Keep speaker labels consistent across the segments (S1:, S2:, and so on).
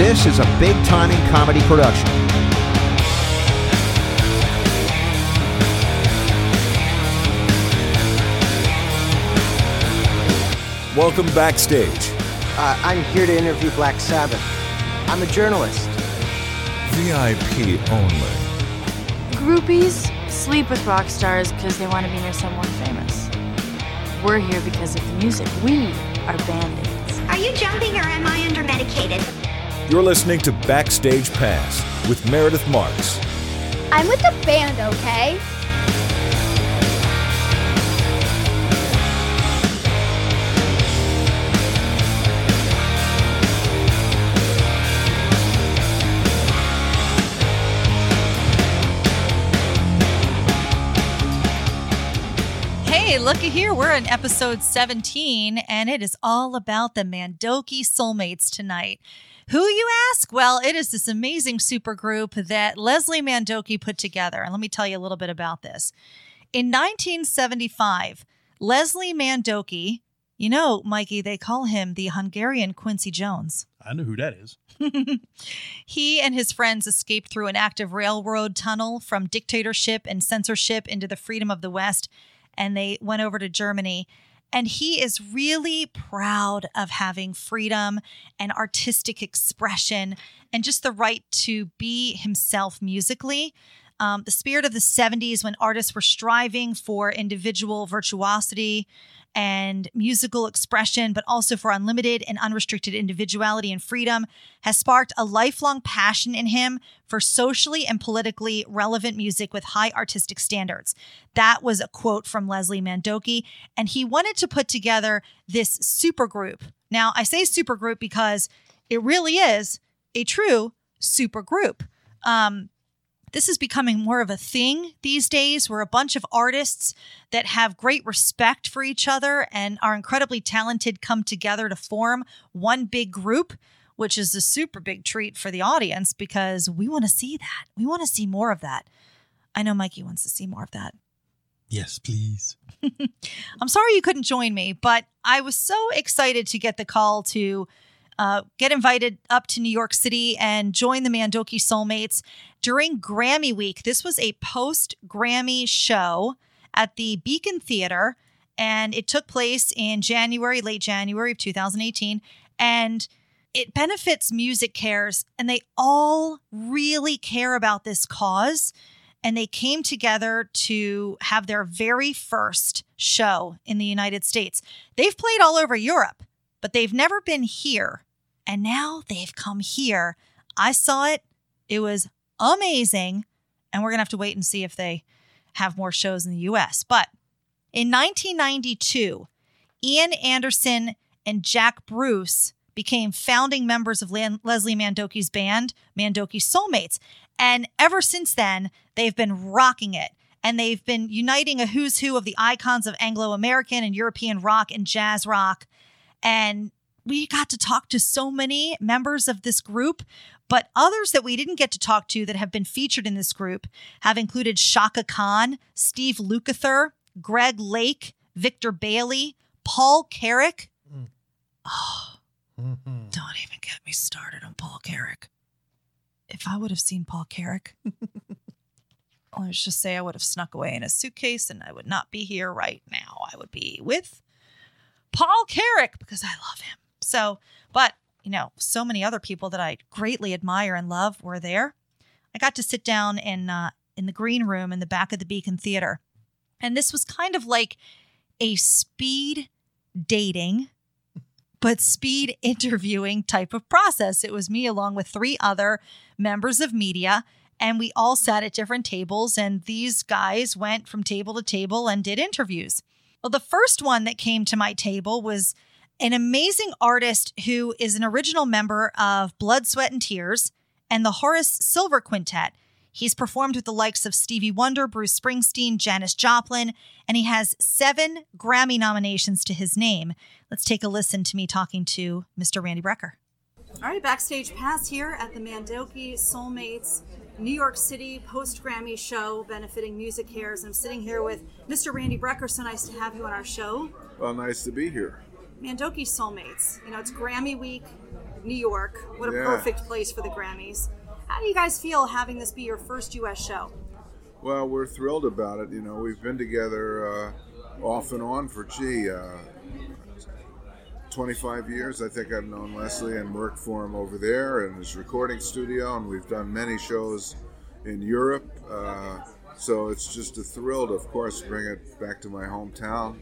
S1: This is a big timing comedy production.
S2: Welcome backstage.
S3: Uh, I'm here to interview Black Sabbath. I'm a journalist.
S2: VIP only.
S4: Groupies sleep with rock stars because they want to be near someone famous. We're here because of the music. We are band-aids.
S5: Are you jumping or am I under medicated?
S2: You're listening to Backstage Pass with Meredith Marks.
S6: I'm with the band, okay?
S7: Hey, looky here. We're in episode 17, and it is all about the Mandoki Soulmates tonight. Who you ask? Well, it is this amazing supergroup that Leslie Mandoki put together. And let me tell you a little bit about this. In 1975, Leslie Mandoki, you know, Mikey, they call him the Hungarian Quincy Jones.
S8: I know who that is.
S7: He and his friends escaped through an active railroad tunnel from dictatorship and censorship into the freedom of the West, and they went over to Germany. And he is really proud of having freedom and artistic expression and just the right to be himself musically. Um, the spirit of the 70s, when artists were striving for individual virtuosity and musical expression, but also for unlimited and unrestricted individuality and freedom, has sparked a lifelong passion in him for socially and politically relevant music with high artistic standards. That was a quote from Leslie Mandoki, and he wanted to put together this supergroup. Now, I say supergroup because it really is a true supergroup. Um, this is becoming more of a thing these days where a bunch of artists that have great respect for each other and are incredibly talented come together to form one big group, which is a super big treat for the audience because we want to see that. We want to see more of that. I know Mikey wants to see more of that.
S8: Yes, please.
S7: I'm sorry you couldn't join me, but I was so excited to get the call to uh, get invited up to New York City and join the Mandoki Soulmates during Grammy Week. This was a post Grammy show at the Beacon Theater, and it took place in January, late January of 2018. And it benefits MusiCares, and they all really care about this cause. And they came together to have their very first show in the United States. They've played all over Europe, but they've never been here. And now they've come here. I saw it. It was amazing. And we're going to have to wait and see if they have more shows in the US. But in 1992, Ian Anderson and Jack Bruce became founding members of Lan- Leslie Mandoki's band, Mandoki Soulmates. And ever since then, they've been rocking it. And they've been uniting a who's who of the icons of Anglo American and European rock and jazz rock. And we got to talk to so many members of this group, but others that we didn't get to talk to that have been featured in this group have included Chaka Khan, Steve Lukather, Greg Lake, Victor Bailey, Paul Carrack. Mm. Oh, mm-hmm. don't even get me started on Paul Carrack. If I would have seen Paul Carrack, let's just say I would have snuck away in a suitcase and I would not be here right now. I would be with Paul Carrack because I love him. So, but you know, so many other people that I greatly admire and love were there. I got to sit down in uh, in the green room in the back of the Beacon Theater, and this was kind of like a speed dating, but speed interviewing type of process. It was me along with three other members of media. And we all sat at different tables, and these guys went from table to table and did interviews. Well, the first one that came to my table was an amazing artist who is an original member of Blood, Sweat, and Tears and the Horace Silver Quintet. He's performed with the likes of Stevie Wonder, Bruce Springsteen, Janis Joplin, and he has seven Grammy nominations to his name. Let's take a listen to me talking to Mr. Randy Brecker. All right, backstage pass here at the Mandoki Soulmates New York City post Grammy show benefiting MusiCares. I'm sitting here with Mr. Randy Brecker. So nice to have you on our show.
S9: Well, nice to be here.
S7: Mandoki Soulmates. You know, it's Grammy week.
S9: New York. What a
S10: Yeah.
S9: perfect place for the Grammys. How do you guys feel having this be your first U.S. show?
S10: Well, we're thrilled about it. You know, we've been together uh, off and on for gee, uh, 25 years. I think I've known Leslie and worked for him over there in his recording studio, and we've done many shows in Europe. Uh, so it's just a thrill to, of course, bring it back to my hometown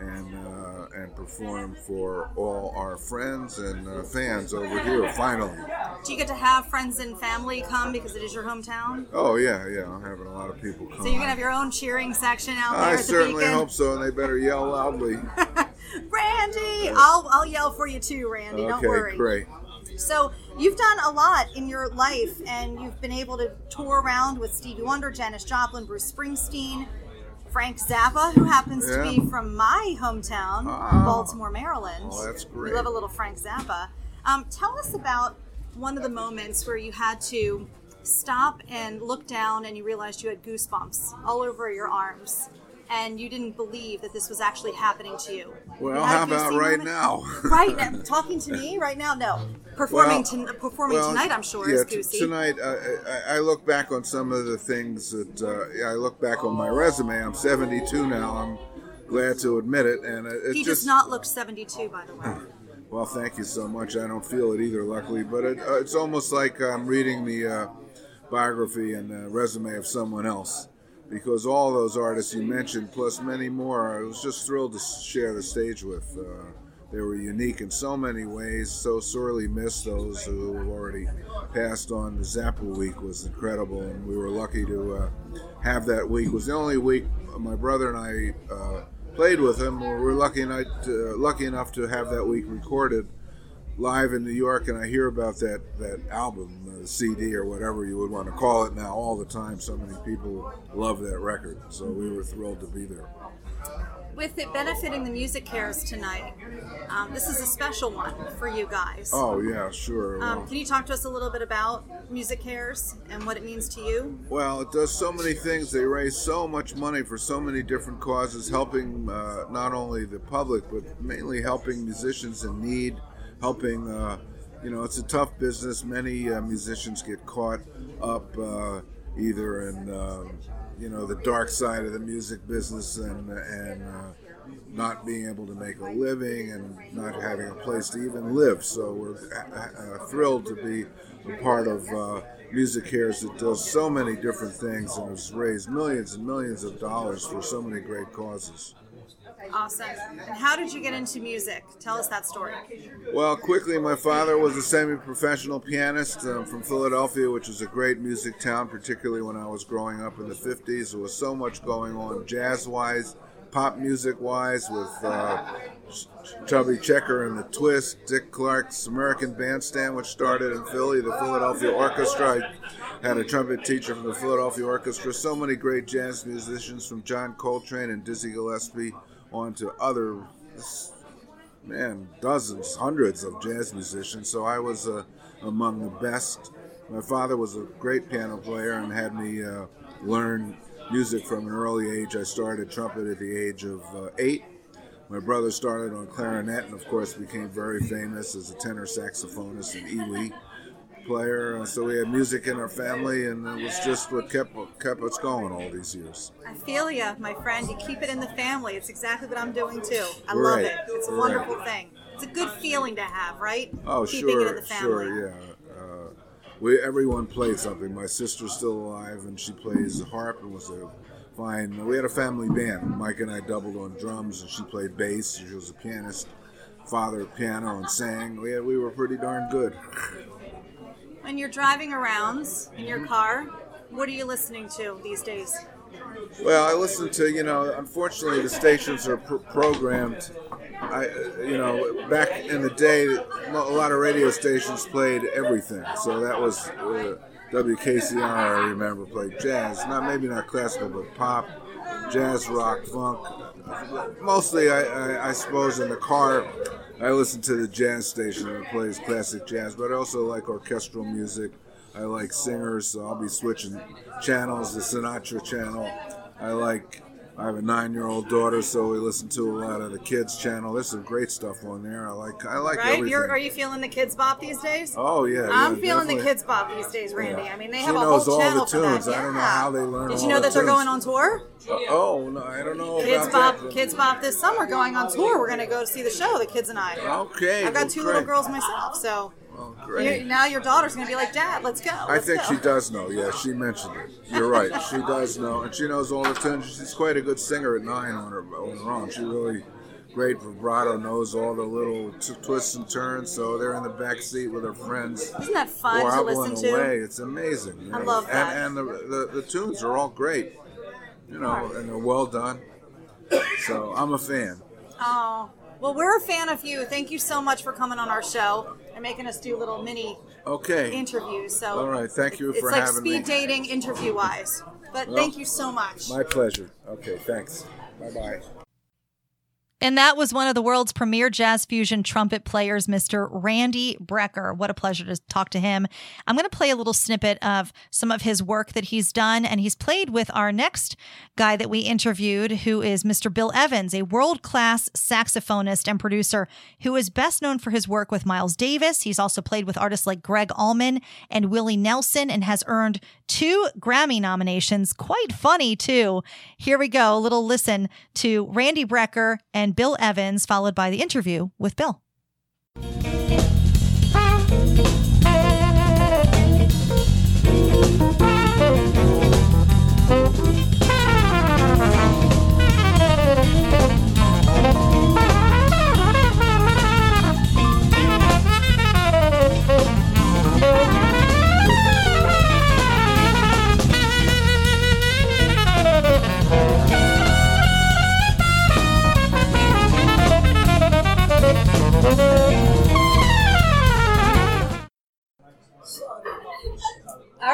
S10: and uh, and perform for all our friends and uh, fans over here. Finally.
S9: Do you get to have friends and family come because it is your hometown?
S10: Oh yeah, yeah. I'm having a lot of people come.
S9: So you're gonna have your own cheering section out there
S10: I
S9: the
S10: certainly
S9: beacon.
S10: hope so, and they better yell loudly.
S9: Randy, I'll I'll yell for you too, Randy. Don't
S10: okay,
S9: worry.
S10: great.
S9: So you've done a lot in your life, and you've been able to tour around with Stevie Wonder, Janis Joplin, Bruce Springsteen, Frank Zappa, who happens to be from my hometown,
S10: Ah.
S9: Baltimore, Maryland.
S10: Oh, that's
S9: We love a little Frank Zappa. Um, tell us about one of the moments where you had to stop and look down, and you realized you had goosebumps all over your arms. And you didn't believe that this was actually happening to you.
S10: Well,
S9: You had a
S10: how about right now?
S9: right now, talking to me right now? No, performing
S10: Well,
S9: to, performing
S10: well,
S9: tonight. I'm sure
S10: yeah,
S9: is goosey.
S10: tonight, uh, I, I look back on some of the things that uh, I look back on my resume. I'm 72 now. I'm glad to admit it, and it, it
S9: he
S10: just
S9: does not look 72, by the way.
S10: Well, thank you so much. I don't feel it either, luckily, but it, uh, it's almost like I'm reading the uh, biography and uh, resume of someone else. Because all those artists you mentioned, plus many more, I was just thrilled to share the stage with. Uh, they were unique in so many ways, so sorely missed those who have already passed on. The Zappa week was incredible, and we were lucky to uh, have that week. It was the only week my brother and I uh, played with him. We were lucky enough, to, lucky enough to have that week recorded live in New York, and I hear about that that album, uh, CD or whatever you would want to call it now, all the time. So many people love that record, so we were thrilled to be there.
S9: With it benefiting the MusiCares tonight, um, this is a special one for you guys.
S10: Oh yeah, sure.
S9: Um,
S10: Well,
S9: can you talk to us a little bit about MusiCares and what it means to you?
S10: Well, it does so many things. They raise so much money for so many different causes, helping uh, not only the public, but mainly helping musicians in need, helping. Uh, you know, it's a tough business. Many uh, musicians get caught up uh, either in, um you know, the dark side of the music business and and uh, not being able to make a living and not having a place to even live. So we're uh, thrilled to be a part of uh, MusiCares that does so many different things and has raised millions and millions of dollars for so many great causes.
S9: Awesome. And how did you get into music? Tell us that story.
S10: Well, quickly, my father was a semi professional pianist um, from Philadelphia, which is a great music town, particularly when I was growing up in the 50s. There was so much going on jazz wise, pop music wise, with uh, Chubby Checker and the Twist, Dick Clark's American Bandstand, which started in Philly, the Philadelphia Orchestra. I had a trumpet teacher from the Philadelphia Orchestra. So many great jazz musicians from John Coltrane and Dizzy Gillespie on to other man, dozens, hundreds of jazz musicians. So I was uh, among the best. My father was a great piano player and had me uh, learn music from an early age. I started trumpet at the age of uh, eight. My brother started on clarinet and, of course, became very famous as a tenor saxophonist in EWI player. Uh, So we had music in our family, and it was just what kept kept us going all these years.
S9: I feel ya, my friend. You keep it in the family. It's exactly what I'm doing too. I
S10: Right.
S9: love it. It's a
S10: Right.
S9: wonderful thing. It's a good feeling to have, right?
S10: Oh,
S9: Keeping
S10: sure,
S9: it in the family.
S10: sure, yeah. Uh, we everyone played something. My sister's still alive, and she plays the harp and was a fine. We had a family band. Mike and I doubled on drums, and she played bass. She was a pianist. Father piano and sang. We had, we were pretty darn good.
S9: When you're driving around in your car, what are you listening to these days?
S10: Well, I listen to you know. Unfortunately, the stations are pr- programmed. I you know back in the day, a lot of radio stations played everything. So that was uh, WKCR. I remember played jazz, not maybe not classical, but pop, jazz, rock, funk. Mostly, I, I, I suppose in the car, I listen to the jazz station that plays classic jazz, but I also like orchestral music. I like singers, so I'll be switching channels, the Sinatra channel. I like I have a nine-year-old daughter, so we listen to a lot of the kids channel. There's some great stuff on there. I like. I like
S9: right?
S10: everything.
S9: You're, are you feeling the Kidz Bop these days?
S10: Oh yeah,
S9: I'm
S10: yeah,
S9: feeling the Kidz Bop these days, Randy. I mean, they
S10: She
S9: have a
S10: knows
S9: whole
S10: all the
S9: channel for that.
S10: tunes. I don't know
S9: Yeah.
S10: how they learn
S9: Did you know
S10: the
S9: that they're going on tour?
S10: Uh, oh no, I don't know
S9: Kids
S10: about
S9: Bop,
S10: that.
S9: Kidz Bop this summer going on tour. We're gonna go see the show, the kids and I.
S10: Okay,
S9: I've got
S10: well,
S9: two
S10: great.
S9: little girls myself, so Oh,
S10: well,
S9: you- now your daughter's gonna be like, Dad, let's go.
S10: I
S9: let's
S10: think
S9: go."
S10: she does know. Yeah, she mentioned it. You're right. She does know, and she knows all the tunes. She's quite a good singer at nine on her, own. She really great vibrato, knows all the little t- twists and turns. So they're in the back seat with her friends.
S9: Isn't that fun to listen to?
S10: away. It's amazing. you
S9: I love that.
S10: And, and the, the the tunes are all great. You know, and they're well done. So I'm a fan.
S9: Oh, well, we're a fan of you. Thank you so much for coming on our show and making us do little mini
S10: Okay.
S9: interviews. So
S10: All right. Thank you
S9: it's
S10: for
S9: like
S10: having
S9: speed
S10: me.
S9: dating interview wise. But
S10: Well,
S9: thank you so much.
S10: My pleasure. Okay. Thanks. Bye bye.
S7: And that was one of the world's premier jazz fusion trumpet players, Mr. Randy Brecker. What a pleasure to talk to him. I'm going to play a little snippet of some of his work that he's done. And he's played with our next guy that we interviewed, who is Mr. Bill Evans, a world class saxophonist and producer who is best known for his work with Miles Davis. He's also played with artists like Gregg Allman and Willie Nelson and has earned two Grammy nominations. Quite funny, too. Here we go. A little listen to Randy Brecker and Bill Evans, followed by the interview with Bill.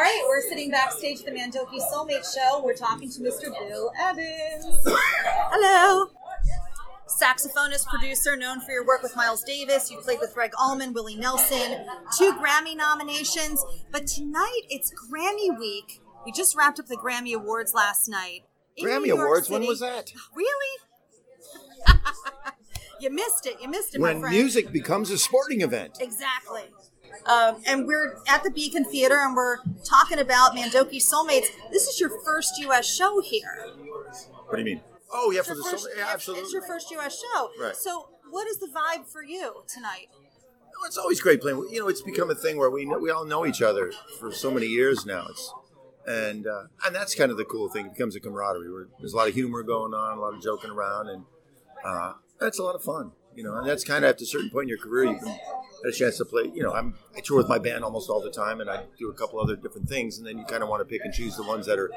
S9: Right, we're sitting backstage at the Mandoki Soulmate Show. We're talking to Mr. Bill Evans. Hello. Saxophonist, producer, known for your work with Miles Davis. You played with Gregg Allman, Willie Nelson, two Grammy nominations. But tonight it's Grammy week. We just wrapped up the Grammy Awards last night. in
S3: Grammy
S9: New York
S3: Awards? When was that?
S9: Really? you missed it. You missed it,
S3: When
S9: my friend.
S3: music becomes a sporting event.
S9: Exactly. Um, and we're at the Beacon Theater and we're talking about Mandoki Soulmates. This is your first U.S. show here.
S3: What do you mean? Oh yeah,
S9: It's
S3: for the
S9: first-
S3: summer. Yeah,
S9: it's-
S3: absolutely.
S9: It's your first U.S. show.
S3: Right.
S9: So, what is the vibe for you tonight?
S3: Well, it's always great playing. You know, it's become a thing where we know, we all know each other for so many years now. It's and uh, and that's kind of the cool thing. It becomes a camaraderie. Where there's a lot of humor going on, a lot of joking around, and uh, that's a lot of fun. You know, and that's kind of at a certain point in your career, you can get a chance to play. You know, I'm I tour with my band almost all the time, and I do a couple other different things, and then you kind of want to pick and choose the ones that are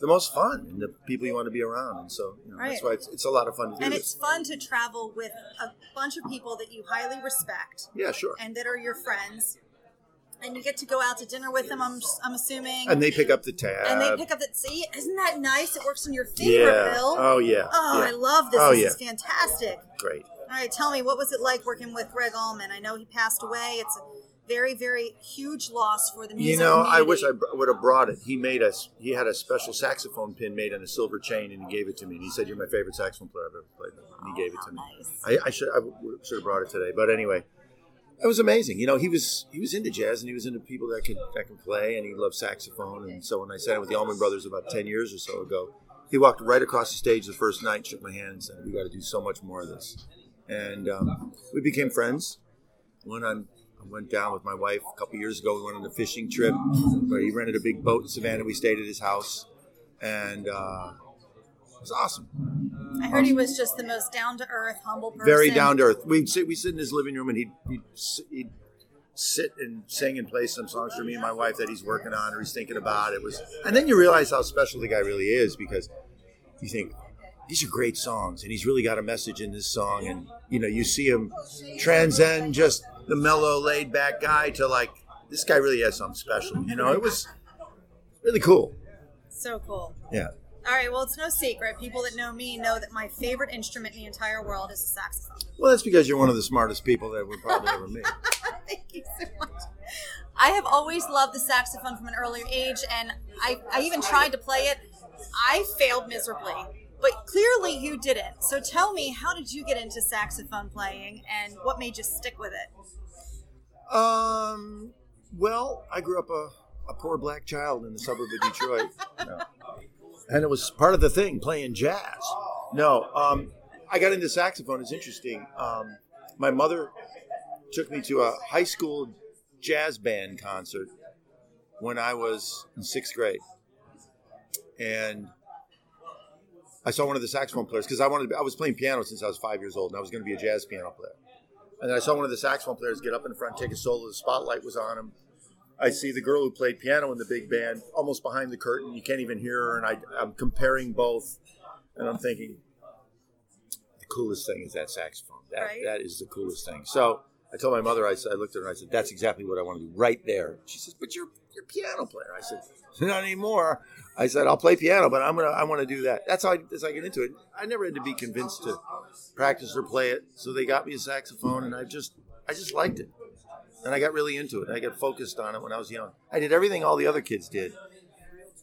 S3: the most fun and the people you want to be around. And so, you know, that's why it's, it's a lot of fun to do
S9: And
S3: this.
S9: it's fun to travel with a bunch of people that you highly respect
S3: Yeah, sure.
S9: and that are your friends. And you get to go out to dinner with them, I'm, I'm assuming.
S3: And they pick up the tab.
S9: And they pick up the See, isn't that nice? It works in your favor,
S3: Yeah.
S9: Bill.
S3: Oh, yeah.
S9: Oh,
S3: Yeah.
S9: I love this.
S3: Oh,
S9: this
S3: yeah.
S9: is fantastic.
S3: Great.
S9: All right, tell me, what was it like working with Gregg Allman? I know he passed away. It's a very, very huge loss for the music
S3: You know, I wish I would have brought it. He made us. He had a special saxophone pin made on a silver chain, and he gave it to me. And he said, "You're my favorite saxophone player I've ever played." with." And he gave it to me. I, I should I should have brought it today, but anyway, it was amazing. You know, he was he was into jazz, and he was into people that could that can play, and he loved saxophone. And so when I sat with the Allman Brothers about ten years or so ago, he walked right across the stage the first night, shook my hand, and said, "We got to do so much more of this." And um, we became friends. Went on. I went down with my wife a couple years ago. We went on a fishing trip where he rented a big boat in Savannah. We stayed at his house, and uh, it was awesome.
S9: I heard he was just the most down to earth, humble person.
S3: Very down to earth. We'd sit, we sit in his living room, and he'd, he'd, he'd sit and sing and play some songs for me and my wife that he's working on or he's thinking about. It was, and then you realize how special the guy really is because you think these are great songs, and he's really got a message in this song, and you know you see him transcend just the mellow, laid back guy to like this guy really has something special. You know, it was really cool.
S9: So cool.
S3: Yeah.
S9: All right, well, it's no secret. People that know me know that my favorite instrument in the entire world is the saxophone.
S3: Well, that's because you're one of the smartest people that would probably ever meet.
S9: Thank you so much. I have always loved the saxophone from an earlier age, and I, I even tried to play it. I failed miserably. But clearly you didn't. So tell me, how did you get into saxophone playing, and what made you stick with it?
S3: Um, well, I grew up a, a poor black child in the suburb of Detroit. No. And it was part of the thing, playing jazz. No, um, I got into saxophone. It's interesting. Um, my mother took me to a high school jazz band concert when I was in sixth grade. And I saw one of the saxophone players because I wanted. To be, I was playing piano since I was five years old, and I was going to be a jazz piano player. And then I saw one of the saxophone players get up in front, take a solo. The spotlight was on him. I see the girl who played piano in the big band almost behind the curtain. You can't even hear her, and I, I'm comparing both, and I'm thinking, the coolest thing is that saxophone. That
S9: Right.
S3: that is the coolest thing. So I told my mother. I I looked at her and I said, "That's exactly what I want to do right there." She says, "But you're you're a piano player." I said, "Not anymore." I said, "I'll play piano, but I'm gonna I want to do that." That's how I, as I get into it. I never had to be convinced to practice or play it, so they got me a saxophone, and I just I just liked it, and I got really into it. I got focused on it when I was young. I did everything all the other kids did,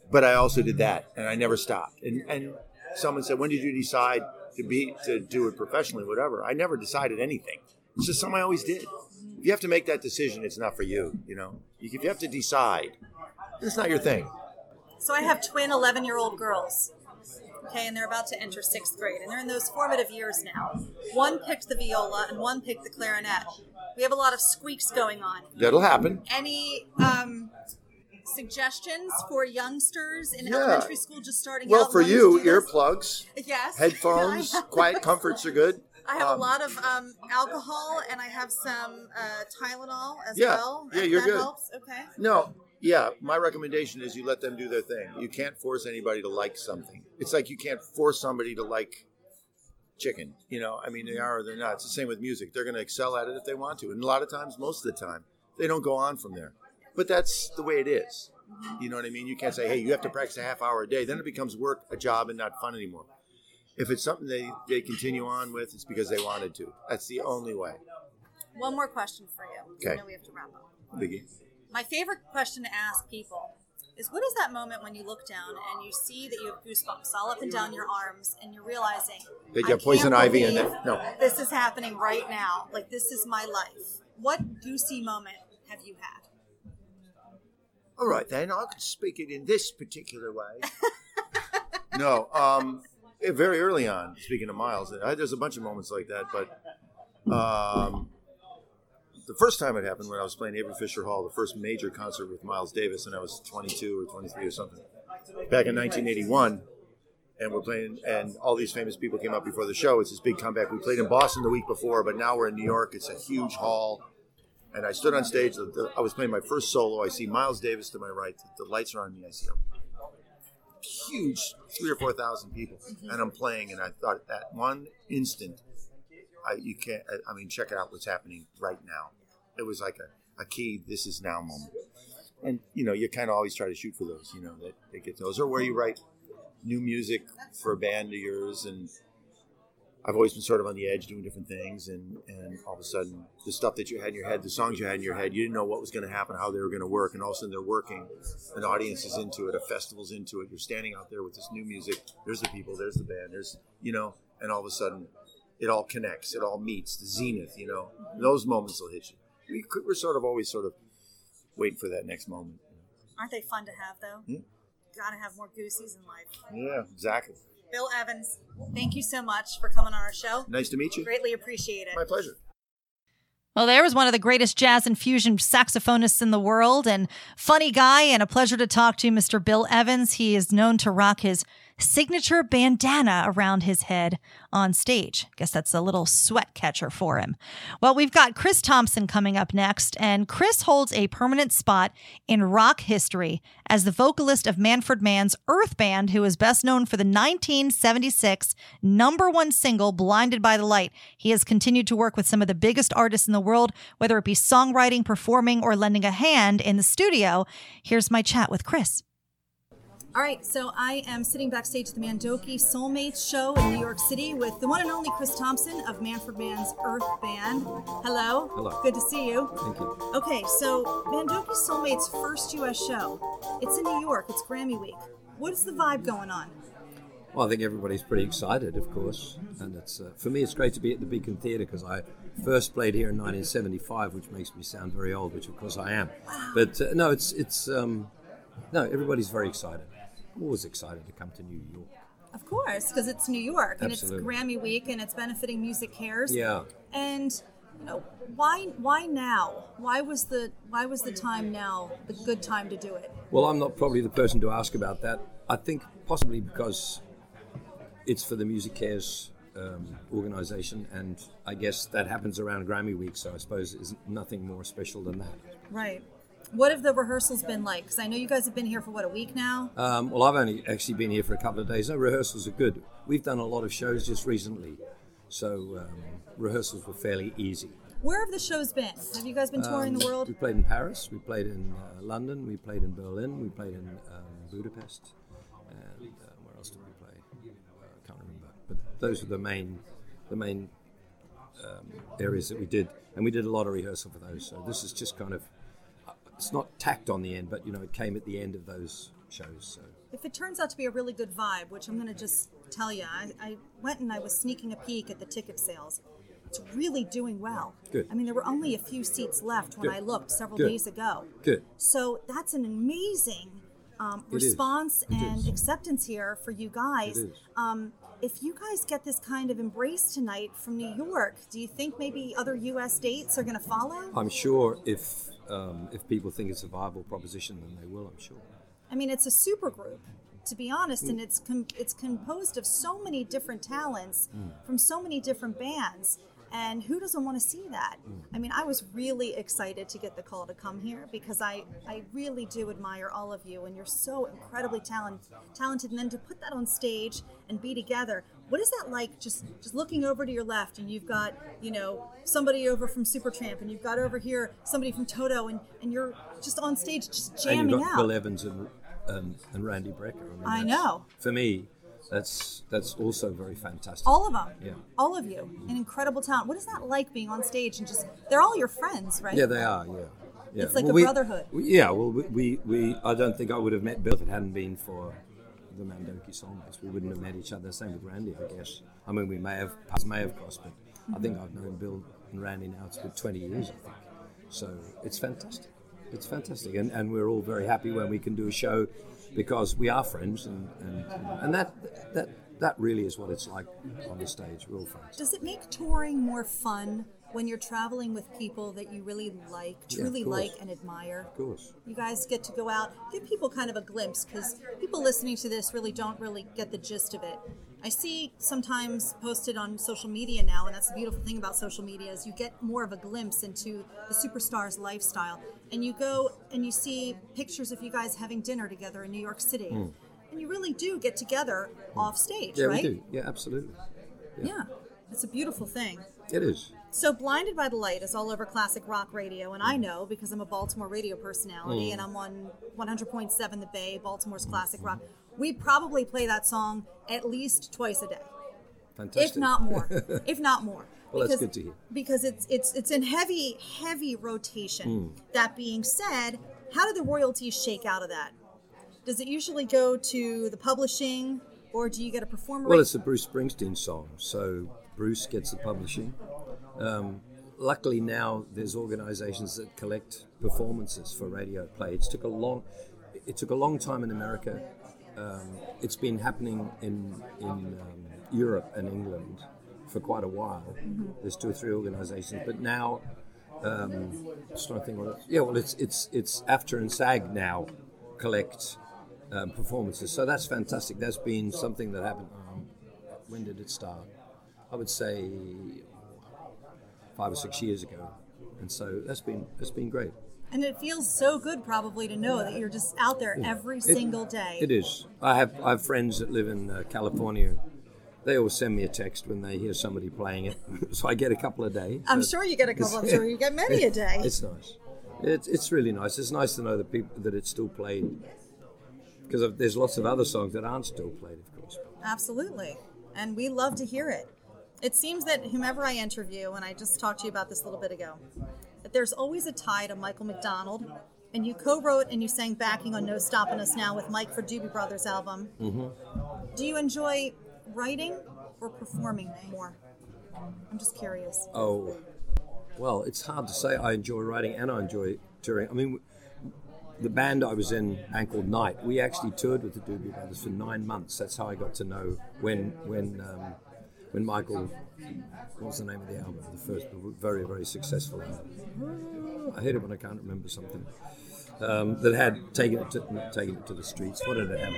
S3: but I also did that, and I never stopped. And and someone said, "When did you decide to be to do it professionally?" Whatever. I never decided anything. It's just something I always did. If you have to make that decision, it's not for you. You know, if you have to decide, it's not your thing.
S9: So I have twin 11 year old girls. Okay, and they're about to enter sixth grade, and they're in those formative years now. One picked the viola, and one picked the clarinet. We have a lot of squeaks going on.
S3: That'll happen.
S9: Any um, suggestions for youngsters in
S3: Yeah.
S9: elementary school just starting
S3: Well,
S9: out? Well, for
S3: you, earplugs,
S9: Yes.
S3: headphones, quiet comforts are good.
S9: I have
S3: Um,
S9: a lot of um, alcohol, and I have some uh, Tylenol as
S3: Yeah.
S9: well.
S3: Yeah, you're
S9: that
S3: good.
S9: Helps. Okay.
S3: No, yeah. My recommendation is you let them do their thing. You can't force anybody to like something. It's like you can't force somebody to like chicken. You know, I mean, they are or they're not. It's the same with music. They're going to excel at it if they want to, and a lot of times, most of the time, they don't go on from there. But that's the way it is. You know what I mean? You can't say, "Hey, you have to practice a half hour a day." Then it becomes work, a job, and not fun anymore. If it's something they, they continue on with, it's because they wanted to. That's the only way.
S9: One more question for you.
S3: Okay.
S9: I know we have to wrap up.
S3: Biggie.
S9: My favorite question to ask people is what is that moment when you look down and you see that you have goosebumps all up and down your arms and you're realizing
S3: They
S9: I
S3: get poison ivy in there. No.
S9: This is happening right now. Like this is my life. What goosey moment have you had?
S3: All right, then I can speak it in this particular way. no, um, very early on. Speaking of Miles, I, there's a bunch of moments like that, but um, the first time it happened when I was playing Avery Fisher Hall, the first major concert with Miles Davis, and I was 22 or 23 or something, back in 1981. And we're playing, and all these famous people came up before the show. It's this big comeback. We played in Boston the week before, but now we're in New York. It's a huge hall and I stood on stage. I was playing my first solo. I see Miles Davis to my right. The lights are on me. I see a huge three or four thousand people, mm-hmm. and I'm playing. And I thought at that one instant, I you can't. I, I mean, check out what's happening right now. It was like a, a key. This is now moment. And you know, you kind of always try to shoot for those. You know, that they get those, or where you write new music for a band of yours and I've always been sort of on the edge doing different things, and, and all of a sudden, the stuff that you had in your head, the songs you had in your head, you didn't know what was going to happen, how they were going to work, and all of a sudden they're working. An audience is into it, a festival's into it. You're standing out there with this new music. There's the people, there's the band, there's you know, and all of a sudden, it all connects, it all meets the zenith. You know, those moments will hit you. We, could- we're sort of always sort of waiting for that next moment.
S9: Aren't they fun to have though?
S3: Yeah.
S9: Gotta have more goosies in life.
S3: Yeah, exactly.
S9: Bill Evans, thank you so much for coming on our show.
S3: Nice to meet you.
S9: Greatly appreciate it.
S3: My pleasure.
S7: Well, there was one of the greatest jazz and fusion saxophonists in the world and funny guy, and a pleasure to talk to Mr. Bill Evans. He is known to rock his signature bandana around his head on stage. Guess that's a little sweat catcher for him. Well, we've got Chris Thompson coming up next, and Chris holds a permanent spot in rock history as the vocalist of Manfred Mann's Earth Band, who is best known for the 1976 number one single, Blinded by the Light. He has continued to work with some of the biggest artists in the world, whether it be songwriting, performing, or lending a hand in the studio. Here's my chat with Chris.
S9: All right, so I am sitting backstage at the Mandoki Soulmates show in New York City with the one and only Chris Thompson of Manfred Mann's Earth Band. Hello.
S11: Hello.
S9: Good to see you.
S11: Thank you.
S9: Okay, so Mandoki Soulmates' first U.S. show. It's in New York. It's Grammy Week. What is the vibe going on?
S11: Well, I think everybody's pretty excited, of course, and it's uh, for me. It's great to be at the Beacon Theatre because I first played here in 1975, which makes me sound very old, which of course I am. But uh, no, it's it's um, no, everybody's very excited. Always excited to come to New York.
S9: Of course, because it's New York and
S11: Absolutely.
S9: it's Grammy week and it's benefiting MusiCares.
S11: Yeah.
S9: And you know, why why now? Why was the why was the time now the good time to do it?
S11: Well, I'm not probably the person to ask about that. I think possibly because it's for the MusiCares um, organization, and I guess that happens around Grammy week, so I suppose there's nothing more special than that.
S9: Right. What have the rehearsals been like? Because I know you guys have been here for what a week now.
S11: Um, well, I've only actually been here for a couple of days. No, rehearsals are good. We've done a lot of shows just recently, so um, rehearsals were fairly easy.
S9: Where have the shows been? Have you guys been touring
S11: Um,
S9: the world?
S11: We played in Paris, we played in uh, London, we played in Berlin, we played in um, Budapest, and uh, where else did we play? Uh, I can't remember. But those were the main, the main um, areas that we did, and we did a lot of rehearsal for those. So this is just kind of, it's not tacked on the end, but you know, it came at the end of those shows. So
S9: If it turns out to be a really good vibe, which I'm going to just tell you, I, I went and I was sneaking a peek at the ticket sales. It's really doing well.
S11: Good.
S9: I mean, there were only a few seats left when
S11: Good.
S9: I looked several
S11: Good.
S9: days ago.
S11: good.
S9: So that's an amazing um, response and
S11: is.
S9: acceptance here for you guys.
S11: It is.
S9: Um, if you guys get this kind of embrace tonight from New York, do you think maybe other U.S. states are going to follow?
S11: I'm sure if um, if people think it's a viable proposition, then they will. I'm sure.
S9: I mean, it's a super group, to be honest, and hmm. it's com- it's composed of so many different talents hmm. from so many different bands. And who doesn't want to see that? Hmm. I mean, I was really excited to get the call to come here because I, I really do admire all of you, and you're so incredibly talent, talented. And then to put that on stage and be together, what is that like? Just just looking over to your left, and you've got you know somebody over from Supertramp, and you've got over here somebody from Toto, and, and you're just on stage just
S11: and
S9: jamming
S11: you've got
S9: out.
S11: Bill Evans and, and, and Randy Brecker. mean,
S9: I know.
S11: For me, that's that's also very fantastic.
S9: All of them.
S11: Yeah.
S9: All of you. An incredible talent. What is that like being on stage and just, they're all your friends, right?
S11: Yeah, they are. Yeah. yeah.
S9: It's like
S11: Well,
S9: a
S11: we-
S9: brotherhood.
S11: we- yeah. Well, we, we, we I don't think I would have met Bill if it hadn't been for the Mandoki Soulmates. We wouldn't have met each other. Same with Randy, I guess. I mean, we may have paths may have crossed, but I think I've known Bill and Randy now it's 20 years, I think. So it's fantastic. It's fantastic, and and we're all very happy when we can do a show because we are friends, and and, and that that that really is what it's like on the stage. We're all friends.
S9: Does it make touring more fun when you're traveling with people that you really like, truly
S11: course.
S9: like and admire?
S11: Of course.
S9: You guys get to go out, give people kind of a glimpse because people listening to this really don't really get the gist of it. I see sometimes posted on social media now, and that's the beautiful thing about social media is you get more of a glimpse into the superstar's lifestyle, and you go and you see pictures of you guys having dinner together in New York City,
S11: Mm.
S9: and you really do get together off stage,
S11: Yeah,
S9: right?
S11: we do. Yeah, absolutely.
S9: Yeah, it's a beautiful thing.
S11: It is.
S9: So, Blinded by the Light is all over classic rock radio, and I know because I'm a Baltimore radio personality
S11: Mm.
S9: and I'm on 100.7 The Bay, Baltimore's classic rock. We probably play that song at least twice a day,
S11: Fantastic.
S9: if not more. if not more.
S11: Well, that's good to hear.
S9: Because it's it's it's in heavy heavy rotation.
S11: Mm.
S9: That being said, how do the royalties shake out of that? Does it usually go to the publishing, or do you get a performer?
S11: Well,
S9: rate?
S11: it's a Bruce Springsteen song, so Bruce gets the publishing. Um, luckily now there's organisations that collect performances for radio play. It took a long, it took a long time in America. Um, it's been happening in in um, Europe and England for quite a while. There's two or three organisations, but now. Um, just trying to think what yeah, well, it's it's it's AFTRA and SAG now collect um, performances, so that's fantastic. That's been something that happened. Um, when did it start? I would say five or six years ago, and so that's been that's been great.
S9: and it feels so good, probably, to know that you're just out there every
S11: It-
S9: single day.
S11: It is. I have I have friends that live in uh, California. They always send me a text when they hear somebody playing it, so I get a couple a day.
S9: I'm sure you get a couple. I'm sure you get many a day.
S11: It's nice. It's it's really nice. It's nice to know that people that it's still played because there's lots of other songs that aren't still played, of course.
S9: Absolutely. And we love to hear it. It seems that whomever I interview, and I just talked to you about this a little bit ago, that there's always a tie to Michael McDonald. And you co wrote and you sang backing on No Stopping Us Now with Mike for Doobie Brothers album.
S11: hmm
S9: Do you enjoy writing or performing more? I'm just curious.
S11: Oh, well, it's hard to say. I enjoy writing and I enjoy touring. I mean, the band I was in, Ankle Night, we actually toured with the Doobie Brothers for nine months. That's how I got to know when when um, when Michael. What was the name of the album? The first, very very successful album. I hate it when I can't remember something. Um, that had taken it to taken it to the streets. What did it have?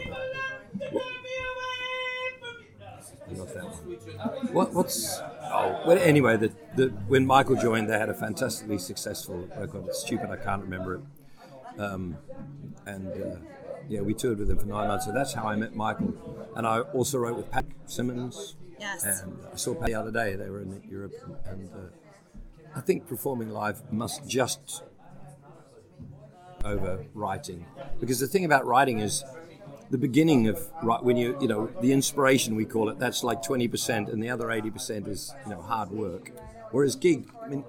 S11: Not that one. What, what's oh well anyway the, the when Michael joined they had a fantastically successful record. It's stupid I can't remember it. Um, and uh, yeah, we toured with him for nine months. So that's how I met Michael. And I also wrote with Pat Simmons.
S9: Yes.
S11: And I saw the other day. They were in Europe, and uh, I think performing live must just over writing because the thing about writing is the beginning of right when you you know the inspiration we call it that's like 20% and the other 80% is you know hard work whereas gig i mean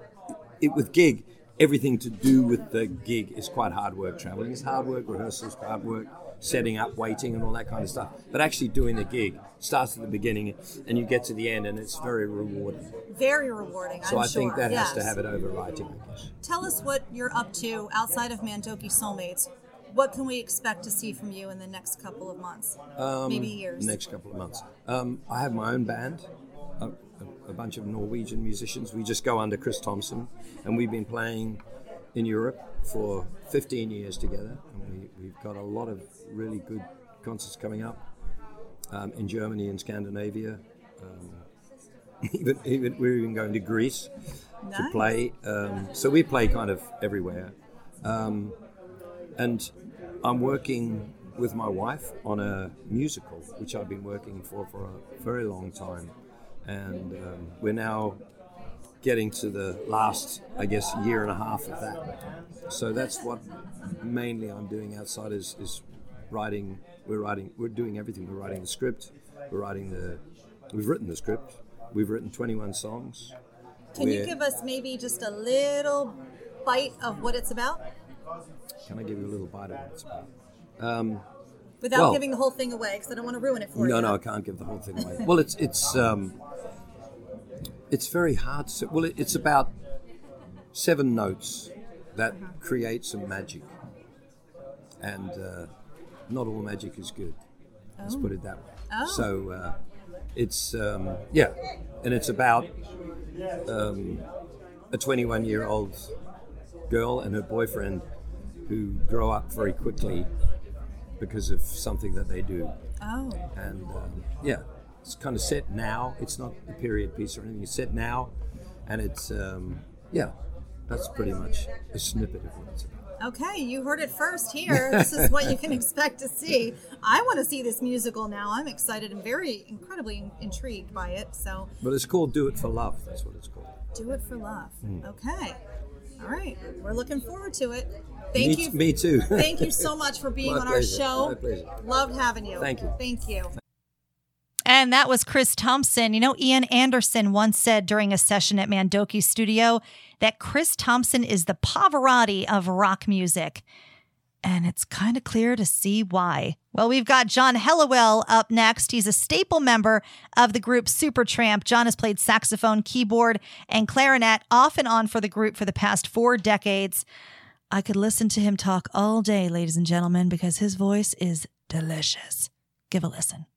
S11: it with gig everything to do with the gig is quite hard work traveling is hard work rehearsals hard work setting up waiting and all that kind of stuff but actually doing the gig starts at the beginning and you get to the end and it's very rewarding
S9: Very rewarding.
S11: so
S9: I'm
S11: i think
S9: sure.
S11: that has to have it over writing i
S9: Tell us what you're up to outside of Mandoki Soulmates. What can we expect to see from you in the next couple of months?
S11: Um,
S9: Maybe years.
S11: Next couple of months. Um, I have my own band, a, a, a bunch of Norwegian musicians. We just go under Chris Thompson, and we've been playing in Europe for 15 years together. And we, we've got a lot of really good concerts coming up um, in Germany and Scandinavia. Um, even, even we're even going to Greece to play. Um, so we play kind of everywhere. Um, and I'm working with my wife on a musical, which I've been working for for a very long time, and um, we're now getting to the last, I guess, year and a half of that. So that's what mainly I'm doing outside is, is writing. We're writing. We're doing everything. We're writing the script. We're writing the. We've written the script. We've written 21 songs.
S9: Can you
S11: We're-
S9: give us maybe just a little bite of what it's about
S11: Can I give you a little bite of what it's about? Um,
S9: without
S11: Well-
S9: giving the whole thing away? Because I don't want to ruin it for
S11: no,
S9: you.
S11: No, no, I can't give the whole thing away. well, it's it's um, it's very hard to. Well, it, it's about seven notes that create some magic, and uh, not all magic is good. Let's
S9: Oh.
S11: put it that way.
S9: Oh.
S11: So uh, it's um, yeah, and it's about um, a 21 year old girl and her boyfriend who grow up very quickly because of something that they do
S9: Oh.
S11: and um, yeah, it's kind of set now. It's not a period piece or anything. It's set now, and it's um, yeah, that's pretty much a snippet of what it's about.
S9: Okay, you heard it first here. This is what you can expect to see. I want to see this musical now. I'm excited and very incredibly in- intrigued by it. So,
S11: But it's called "Do It for Love." That's what it's called.
S9: do it for love.
S11: Mm.
S9: Okay. All right. We're looking forward to it. Thank
S11: me,
S9: you.
S11: Me too.
S9: Thank you so much for being
S11: My
S9: on our show.
S11: My pleasure.
S9: Loved having you.
S11: Thank you.
S9: Thank you.
S7: And that was Chris Thompson. You know, Ian Anderson once said during a session at Mandoki Studio that Chris Thompson is the Pavarotti of rock music. And it's kind of clear to see why. Well, we've got John Helliwell up next. He's a staple member of the group Supertramp. John has played saxophone, keyboard, and clarinet off and on for the group for the past four decades. I could listen to him talk all day, ladies and gentlemen, because his voice is delicious. Give a listen.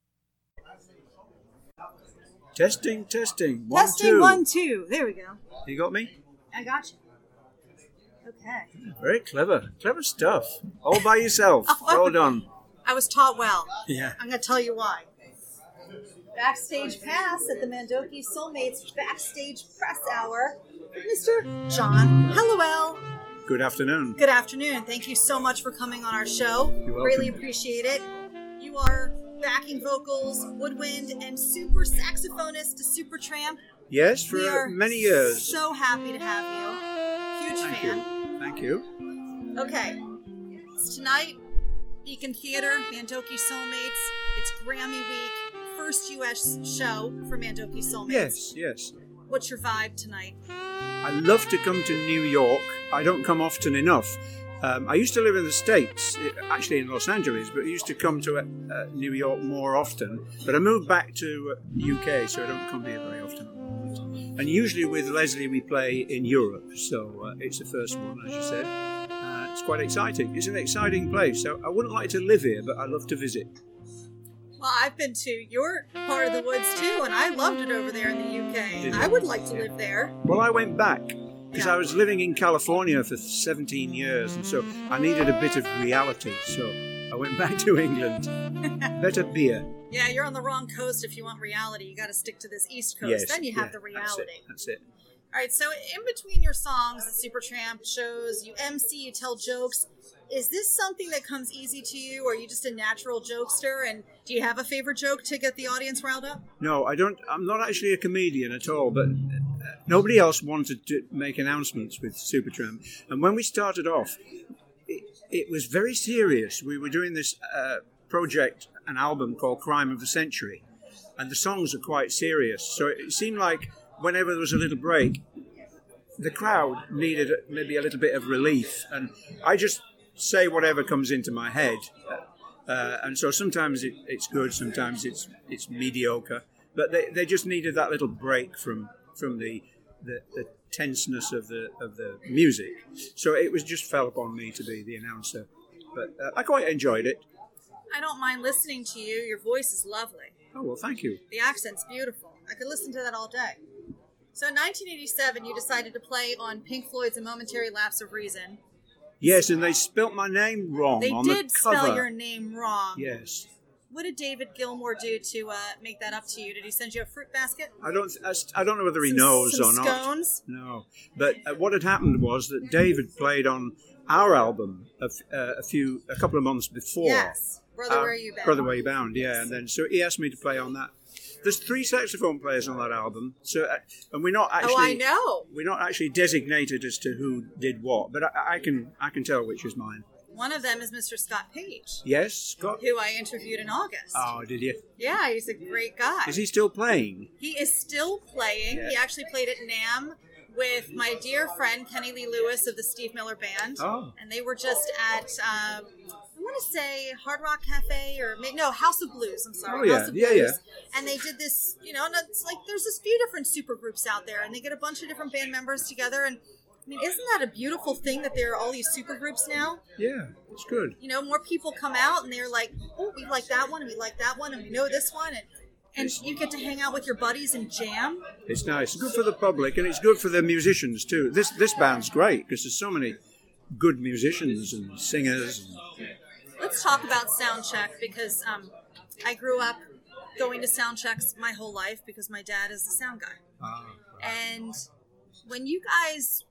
S12: Testing, testing. One,
S9: Testing
S12: two.
S9: one, two. There we go.
S12: You got me?
S9: I got you. Okay.
S12: Very clever. Clever stuff. All by yourself. well done.
S9: I was taught well.
S12: Yeah.
S9: I'm going to tell you why. Backstage pass at the Mandoki Soulmates Backstage Press Hour. Mr. John Helliwell.
S12: Good afternoon.
S9: Good afternoon. Thank you so much for coming on our show.
S12: You're welcome.
S9: Greatly appreciate it. You are backing vocals, woodwind, and super saxophonist to Supertramp.
S12: Yes, for
S9: we are
S12: many years.
S9: So happy to have you. Huge
S12: Thank
S9: fan.
S12: you. Thank you.
S9: Okay. It's tonight, Beacon Theater, Mandoki Soulmates. It's Grammy Week, first U.S. show for Mandoki Soulmates.
S12: Yes, yes.
S9: What's your vibe tonight?
S12: I love to come to New York. I don't come often enough. Um, I used to live in the States, eh, actually in Los Angeles, but I used to come to uh, New York more often. But I moved back to uh, UK, so I don't come here very often. And usually with Leslie, we play in Europe, so uh, it's the first one, as you said. Uh, it's quite exciting. It's an exciting place. So I wouldn't like to live here, but I love to visit.
S9: Well, I've been to your part of the woods too, and I loved it over there in the UK. I would like to live there.
S12: Well, I went back because I was living in California for 17 years, and so I needed a bit of reality. So I went back to England. Better beer.
S9: Yeah, you're on the wrong coast if you want reality. You got to stick to this East Coast.
S12: Yes,
S9: then you have
S12: yeah,
S9: the
S12: That's
S9: reality.
S12: it. That's it.
S9: All right, so in between your songs, the Supertramp shows, you MC, you tell jokes. Is this something that comes easy to you, or are you just a natural jokester? And do you have a favorite joke to get the audience riled up?
S12: No, I don't. I'm not actually a comedian at all, but nobody else wanted to make announcements with Supertramp. And when we started off, it, it was very serious. We were doing this uh, project, an album called Crime of the Century, and the songs are quite serious. So it seemed like whenever there was a little break, the crowd needed maybe a little bit of relief, and I just say whatever comes into my head. Uh, and so sometimes it, it's good, sometimes it's it's mediocre. But they, they just needed that little break from from the, the the tenseness of the of the music. So it was just fell upon me to be the announcer. But uh, I quite enjoyed it.
S9: I don't mind listening to you. Your voice is lovely.
S12: Oh well, thank you.
S9: The accent's beautiful. I could listen to that all day. So in 1987, you decided to play on Pink Floyd's A Momentary Lapse of Reason.
S12: Yes, and they spelt my name wrong
S9: They
S12: on
S9: did
S12: the cover.
S9: spell your name wrong.
S12: Yes,
S9: What did David Gilmour do to uh, make that up to you? Did he send you a fruit basket?
S12: I don't. I don't know whether he
S9: Some-
S12: knows
S9: some
S12: or not.
S9: scones?
S12: No, but uh, what had happened was that David played on our album a, f- uh, a few, a couple of months before.
S9: Yes. Brother,
S12: Uh,
S9: Where Are You Bound?
S12: Brother, Where You Bound. Yeah, and then so he asked me to play on that. There's three saxophone players on that album, so uh, and we're not actually.
S9: oh, I know.
S12: We're not actually designated as to who did what, but I, I can I can tell which is mine.
S9: One of them is Mr. Scott Page,
S12: Yes, Scott.
S9: who I interviewed in August.
S12: Oh, did you?
S9: Yeah, he's a great guy.
S12: Is he still playing?
S9: He is still playing. He actually played at NAMM with my dear friend Kenny Lee Lewis of the Steve Miller Band.
S12: Oh.
S9: And they were just at, um, I want to say Hard Rock Cafe or no House of Blues. I'm sorry,
S12: Oh, yeah.
S9: House of
S12: Yeah,
S9: Blues. And they did this, you know, and it's like there's this few different super groups out there, and they get a bunch of different band members together. And I mean, isn't that a beautiful thing that there are all these super groups now?
S12: Yeah, it's good.
S9: you know, more people come out and they're like, oh, we like that one and we like that one and we know this one and and you get to hang out with your buddies and jam.
S12: It's nice. It's good for the public and it's good for the musicians too. This this band's great because there's so many good musicians and singers. And,
S9: Let's talk about sound check because um, I grew up going to sound checks my whole life because my dad is the sound guy.
S12: Ah.
S9: And when you guys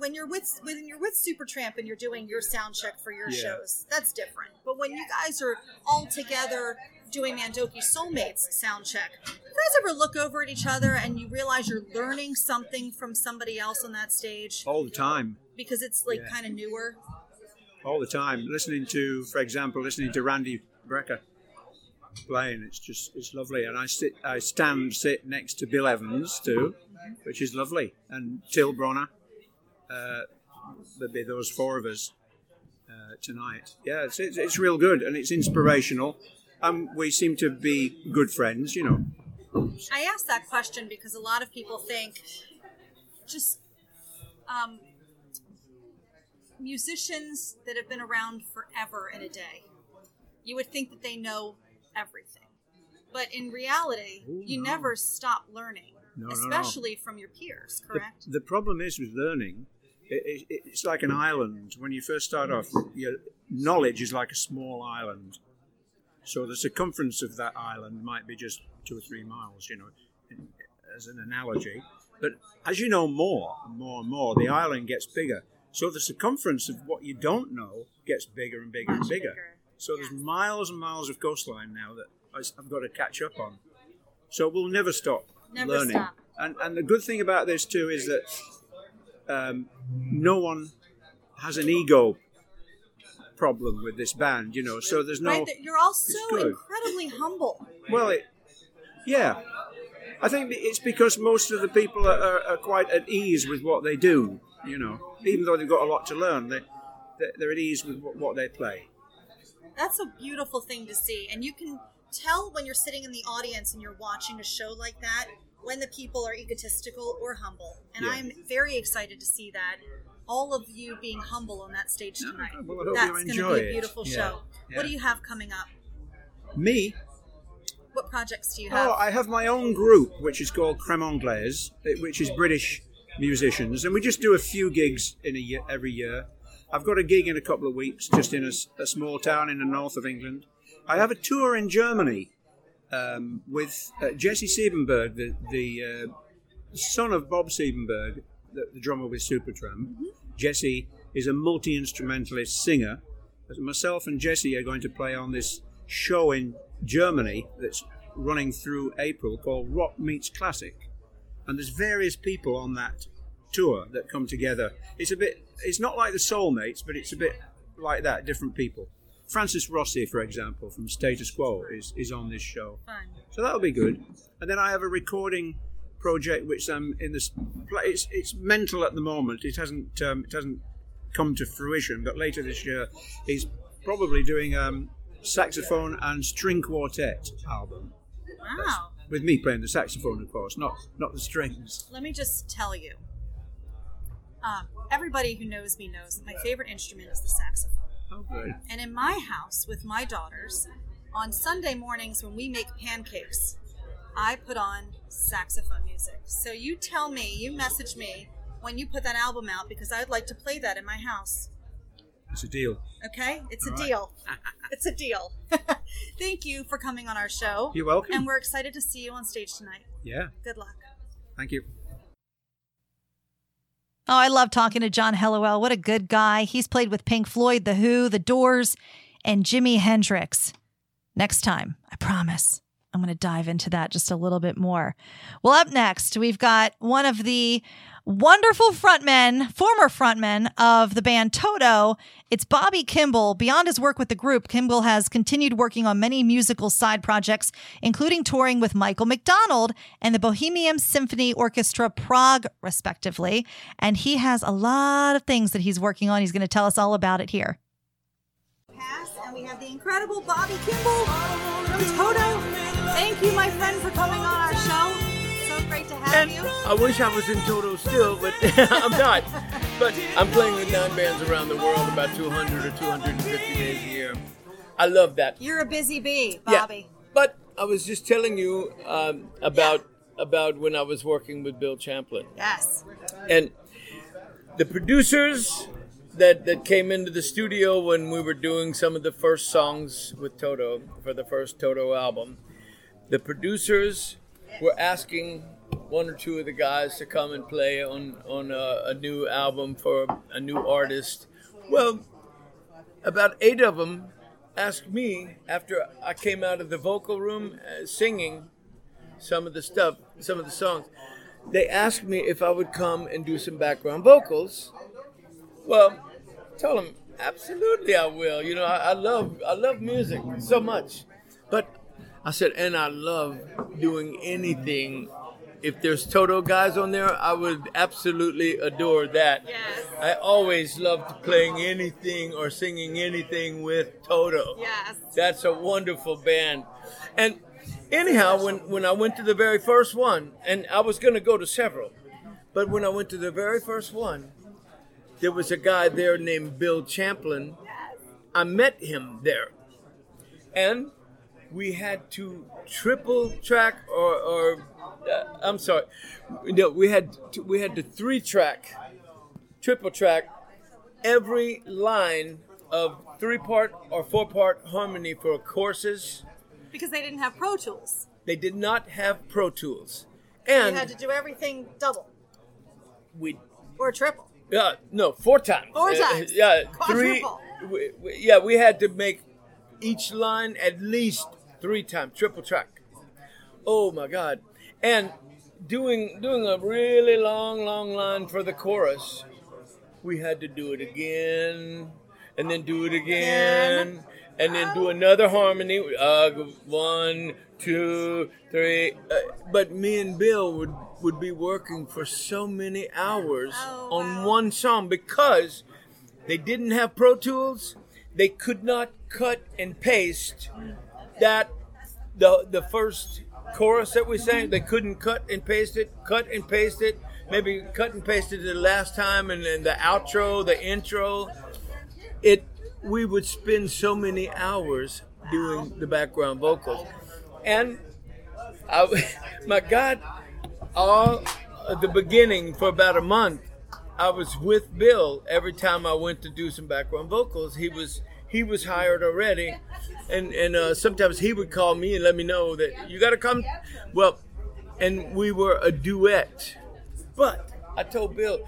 S9: when you're with when you're with Supertramp and you're doing your sound check for your
S13: Yeah.
S9: shows, that's different. But when you guys are all together doing Mandoki Soulmates sound check, you guys ever look over at each other and you realize you're learning something from somebody else on that stage
S12: all the time.
S9: because it's like
S12: Yeah.
S9: kind of newer?
S12: all the time. Listening to, for example, listening to Randy Brecker playing, it's just it's lovely. And I sit, I stand, sit next to Bill Evans too, mm-hmm. which is lovely, and Till Bronner. Uh, there'll be those four of us uh, tonight. Yeah, it's, it's it's real good and it's inspirational. Um, we seem to be good friends, you know.
S9: I asked that question because a lot of people think just um, musicians that have been around forever in a day, you would think that they know everything. But in reality,
S12: Ooh,
S9: you
S12: no.
S9: never stop learning,
S12: No, no, no.
S9: especially from your peers, correct?
S12: The, the problem is with learning, it, it, it's like an island. When you first start off, your knowledge is like a small island. So the circumference of that island might be just two or three miles, you know, in- as an analogy. But as you know more and more and more, the island gets bigger. So the circumference of what you don't know gets bigger and bigger and bigger. So there's miles and miles of coastline now that I've got to catch up on. So we'll never stop
S9: Never
S12: learning.
S9: stop.
S12: And and the good thing about this too is that um, no one has an ego problem with this band, you know. So there's no.
S9: right? You're all so incredibly humble.
S12: Well, it, yeah. I think it's because most of the people are, are, quite at ease with what they do, you know. Even though they've got a lot to learn, they they're, at ease with what they play.
S9: That's a beautiful thing to see. And you can tell when you're sitting in the audience and you're watching a show like that when the people are egotistical or humble. And
S12: Yeah.
S9: I'm very excited to see that. All of you being humble on that stage tonight.
S12: well, I hope
S9: That's going to be a beautiful
S12: Yeah.
S9: show.
S12: Yeah.
S9: What do you have coming up?
S12: Me,
S9: What projects do you oh, have?
S12: Oh, I have my own group, which is called Creme Anglaise, which is British musicians, and we just do a few gigs in a year every year. I've got a gig in a couple of weeks, just in a small town in the north of England. I have a tour in Germany um, with uh, Jesse Siebenberg, the the uh, son of Bob Siebenberg, the, the drummer with Supertramp. Jesse is a multi instrumentalist singer. Myself and Jesse are going to play on this show in Germany that's running through April called Rock Meets Classic. And there's various people on that tour that come together. It's a bit, it's not like the Soulmates, but it's a bit like that, different people. Francis Rossi, for example, from Status Quo, is, is on this show.
S9: Fun.
S12: So that'll be good. And then I have a recording project which I'm in this. It's it's mental at the moment. It hasn't um, it hasn't come to fruition. But later this year, he's probably doing um, saxophone and string quartet album
S9: Wow.
S12: with me playing the saxophone, of course, not not the strings.
S9: Let me just tell you. Um, everybody who knows me knows that my favorite instrument is the saxophone.
S12: Oh, good.
S9: And in my house with my daughters, on Sunday mornings when we make pancakes, I put on saxophone music. So you tell me, you message me when you put that album out because I'd like to play that in my house.
S12: It's a deal.
S9: Okay? It's a
S12: right.
S9: deal. it's a deal. Thank you for coming on our show.
S12: You're welcome.
S9: And we're excited to see you on stage tonight.
S12: Yeah.
S9: Good luck.
S12: Thank you.
S7: Oh, I love talking to John Helliwell. What a good guy. He's played with Pink Floyd, The Who, The Doors, and Jimi Hendrix. Next time, I promise, I'm going to dive into that just a little bit more. Well, up next, we've got one of the wonderful frontmen, former frontmen of the band Toto. It's Bobby Kimball. Beyond his work with the group, Kimball has continued working on many musical side projects, including touring with Michael McDonald and the Bohemian Symphony Orchestra Prague, respectively. And he has a lot of things that he's working on. He's going to tell us all about it here.
S9: Pass, and we have the incredible Bobby Kimball from Toto. Thank you, my friend, for coming on our show. Great to have
S13: And
S9: you.
S13: I wish I was in Toto still, but I'm not. But I'm playing with nine bands around the world, about 200 or 250 days a year. I love that.
S9: You're a busy bee, Bobby. Yeah.
S13: But I was just telling you um, about about when I was working with Bill Champlin.
S9: Yes.
S13: And the producers that, that came into the studio when we were doing some of the first songs with Toto for the first Toto album, the producers were asking one or two of the guys to come and play on, on a, a new album for a new artist. Well, about eight of them asked me after I came out of the vocal room uh, singing some of the stuff, some of the songs. They asked me if I would come and do some background vocals. Well, tell them absolutely I will. You know, I, I love I love music so much, but I said, and I love doing anything. If there's Toto guys on there, I would absolutely adore that.
S9: Yes.
S13: I always loved playing anything or singing anything with Toto.
S9: Yes.
S13: That's a wonderful band. And anyhow, when, when I went to the very first one, and I was going to go to several, but when I went to the very first one, there was a guy there named Bill Champlin. Yes. I met him there. And we had to triple track or, or I'm sorry, no, we had we had to three track, triple track every line of three part or four part harmony for courses.
S9: Because they didn't have Pro Tools.
S13: They did not have Pro Tools,
S9: you
S13: and
S9: had to do everything double
S13: we
S9: or triple.
S13: Yeah, no, four times.
S9: Four
S13: Uh,
S9: times.
S13: yeah, three. We- we- yeah, we had to make each line at least three times, triple track. Oh my God! And doing doing a really long, long line for the chorus, we had to do it again, and then do it again, and then do another harmony. Uh, one, two, three. Uh, but me and Bill would would be working for so many hours on one song because They didn't have Pro Tools. They could not cut and paste that the the first chorus that we sang. They couldn't cut and paste it. Cut and paste it. Maybe cut and paste it the last time, and then the outro, the intro. It. We would spend so many hours doing the background vocals, and I, my God, all at the beginning for about a month, I was with Bill every time I went to do some background vocals. He was he was hired already, and and uh, sometimes he would call me and let me know that you got to come. Well, and we were a duet, but I told Bill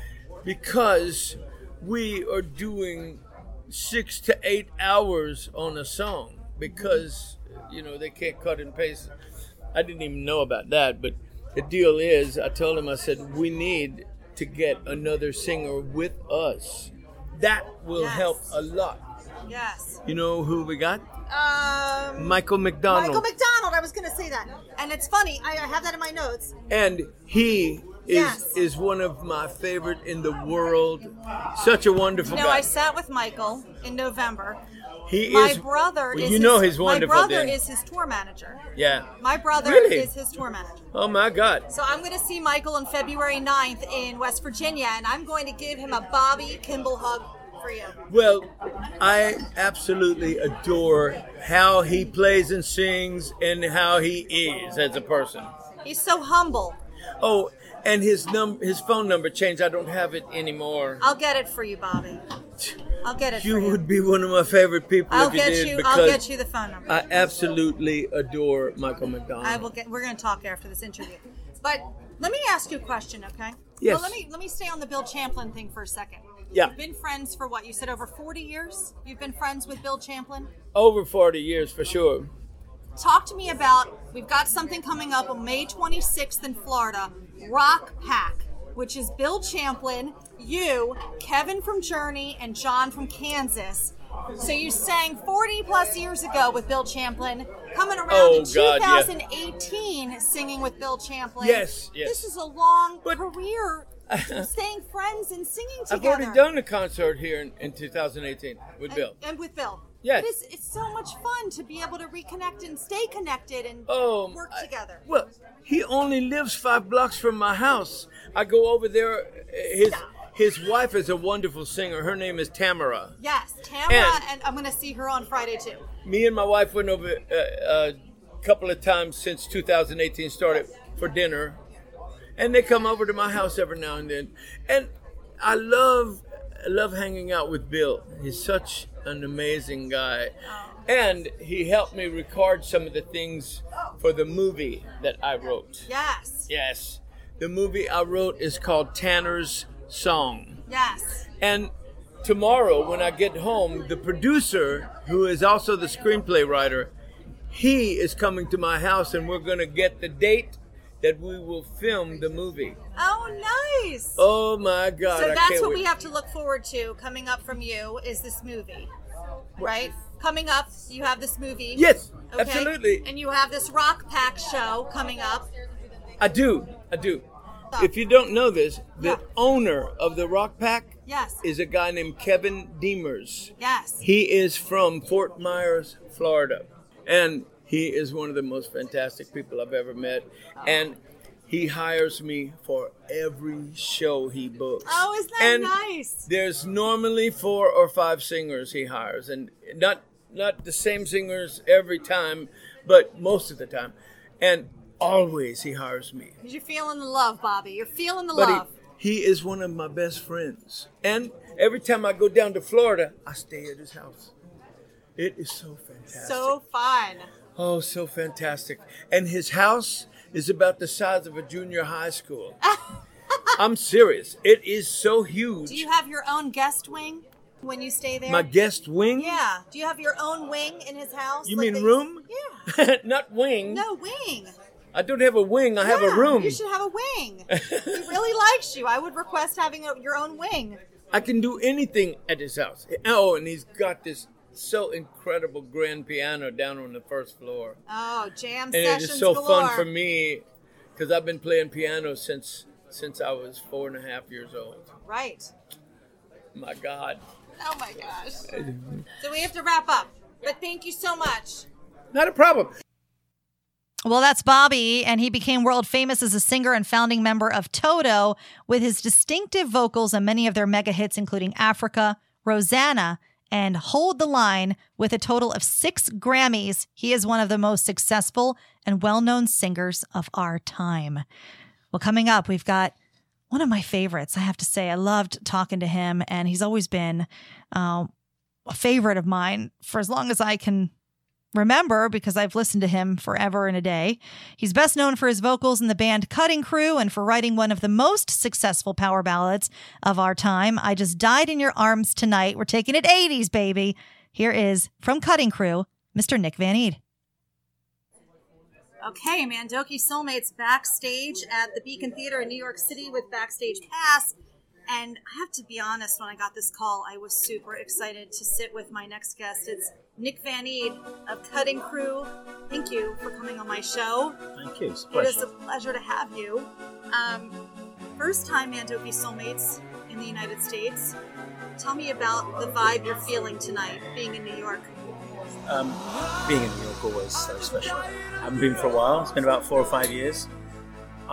S13: because we are doing six to eight hours on a song because you know they can't cut and paste. I didn't even know about that, but the deal is, I told him I said we need to get another singer with us. That will
S9: Yes.
S13: help a lot.
S9: Yes.
S13: You know who we got?
S9: Um,
S13: Michael McDonald.
S9: Michael McDonald. I was going to say that, and it's funny. I, I have that in my notes.
S13: and he is
S9: Yes.
S13: is one of my favorite in the world. Such a wonderful
S9: You know. I sat with Michael in November.
S13: he
S9: my
S13: is.
S9: My brother
S13: well,
S9: is
S13: you know
S9: his,
S13: he's wonderful.
S9: My brother
S13: then.
S9: is his tour manager.
S13: yeah.
S9: My brother
S13: Really?
S9: is his tour manager.
S13: Oh my God.
S9: So I'm going to see Michael on February 9th in West Virginia, and I'm going to give him a Bobby Kimball hug for you.
S13: Well, I absolutely adore how he plays and sings and how he is as a person.
S9: He's so humble.
S13: Oh, and his num his phone number changed. I don't have it anymore.
S9: I'll get it for you, Bobby. I'll get it
S13: You
S9: for you.
S13: You would be one of my favorite people
S9: I'll
S13: if you
S9: get
S13: did
S9: you. I'll get you the phone number.
S13: I absolutely adore Michael McDonald.
S9: I will get. We're going to talk after this interview. But let me ask you a question, okay?
S13: Yes.
S9: Well, let me let me stay on the Bill Champlin thing for a second.
S13: Yeah.
S9: You've been friends for what? You said over 40 years. You've been friends with Bill Champlin.
S13: Over 40 years for sure.
S9: Talk to me about. We've got something coming up on May 26th in Florida. Rock Pack, which is Bill Champlin, you, Kevin from Journey, and John from Kansas. So you sang 40 plus years ago with Bill Champlin, coming around
S13: Oh,
S9: in
S13: God, yeah.
S9: 2018 singing with Bill Champlin.
S13: Yes, yes.
S9: This is a long career, staying friends and singing together.
S13: I've already done a concert here in, in 2018 with Bill.
S9: And with Bill.
S13: Yes.
S9: It's, it's so much fun to be able to reconnect and stay connected and
S13: Oh,
S9: work together.
S13: Well, he only lives five blocks from my house. I go over there. His his wife is a wonderful singer. Her name is Tamara.
S9: Yes, Tamara,
S13: And-
S9: and, I'm going to see her on Friday too.
S13: Me and my wife went over uh, a couple of times since 2018 started for dinner, and they come over to my house every now and then. And I love I love hanging out with Bill. He's such an amazing guy. Oh. And he helped me record some of the things for the movie that I wrote.
S9: Yes,
S13: Yes. The movie I wrote is called Tanner's Song.
S9: yes.
S13: And tomorrow, when I get home, the producer, who is also the screenplay writer, he is coming to my house and we're going to get the date that we will film the movie.
S9: Oh, nice.
S13: Oh my God.
S9: so that's what
S13: wait.
S9: we have to look forward to coming up from you is this movie, right? Coming up, you have this movie.
S13: Yes,
S9: Okay?
S13: absolutely.
S9: And you have this Rock Pack show coming up.
S13: I do. I do. If you don't know this, the owner of the Rock Pack
S9: Yes.
S13: is a guy named Kevin Demers.
S9: Yes.
S13: He is from Fort Myers, Florida. And he is one of the most fantastic people I've ever met. And he hires me for every show he books.
S9: Oh, isn't that
S13: And
S9: nice?
S13: There's normally four or five singers he hires, and not not the same singers every time, but most of the time. And always he hires me.
S9: Because you're feeling the love, Bobby. You're feeling the
S13: But
S9: love.
S13: he, he is one of my best friends. And every time I go down to Florida, I stay at his house. It is so fantastic.
S9: so fun.
S13: Oh, so fantastic. And his house is about the size of a junior high school. I'm serious. It is so huge.
S9: Do you have your own guest wing when you stay there?
S13: My guest wing?
S9: Yeah. Do you have your own wing in his house?
S13: You
S9: like
S13: mean room?
S9: Yeah.
S13: Not wing.
S9: No wing.
S13: I don't have a wing. I have a room.
S9: You should have a wing. he really likes you. I would request having a, your own wing.
S13: I can do anything at his house. Oh, and he's got this so incredible grand piano down on the first floor.
S9: Oh, jam
S13: and it
S9: sessions
S13: is so
S9: galore.
S13: fun for me because I've been playing piano since since I was four and a half years old.
S9: Right.
S13: My God,
S9: Oh my gosh. So we have to wrap up. But thank you so much.
S13: Not a problem.
S7: Well, that's Bobby, and he became world famous as a singer and founding member of Toto with his distinctive vocals and many of their mega hits, including Africa, Rosanna, and Hold the Line. With a total of six Grammys, he is one of the most successful and well known singers of our time. Well, coming up, we've got one of my favorites, I have to say. I loved talking to him, and he's always been uh, a favorite of mine for as long as I can remember because I've listened to him forever and a day. He's best known for his vocals in the band Cutting Crew and for writing one of the most successful power ballads of our time. I Just Died in Your Arms Tonight. We're taking it 80s, baby. Here is from Cutting Crew, Mr. Nick Van Eede.
S9: Okay, Mandoki Soulmates backstage at the Beacon Theater in New York City with Backstage Pass. And I have to be honest, when I got this call, I was super excited to sit with my next guest. It's Nick Van Eede of Cutting Crew. Thank you for coming on my show.
S14: Thank you. It's a pleasure.
S9: is a pleasure to have you. Um, first time Mandoki Soulmates in the United States. Tell me about the vibe you're feeling tonight, being in New York.
S14: Um, being in New York always so special. I haven't been for a while. It's been about four or five years.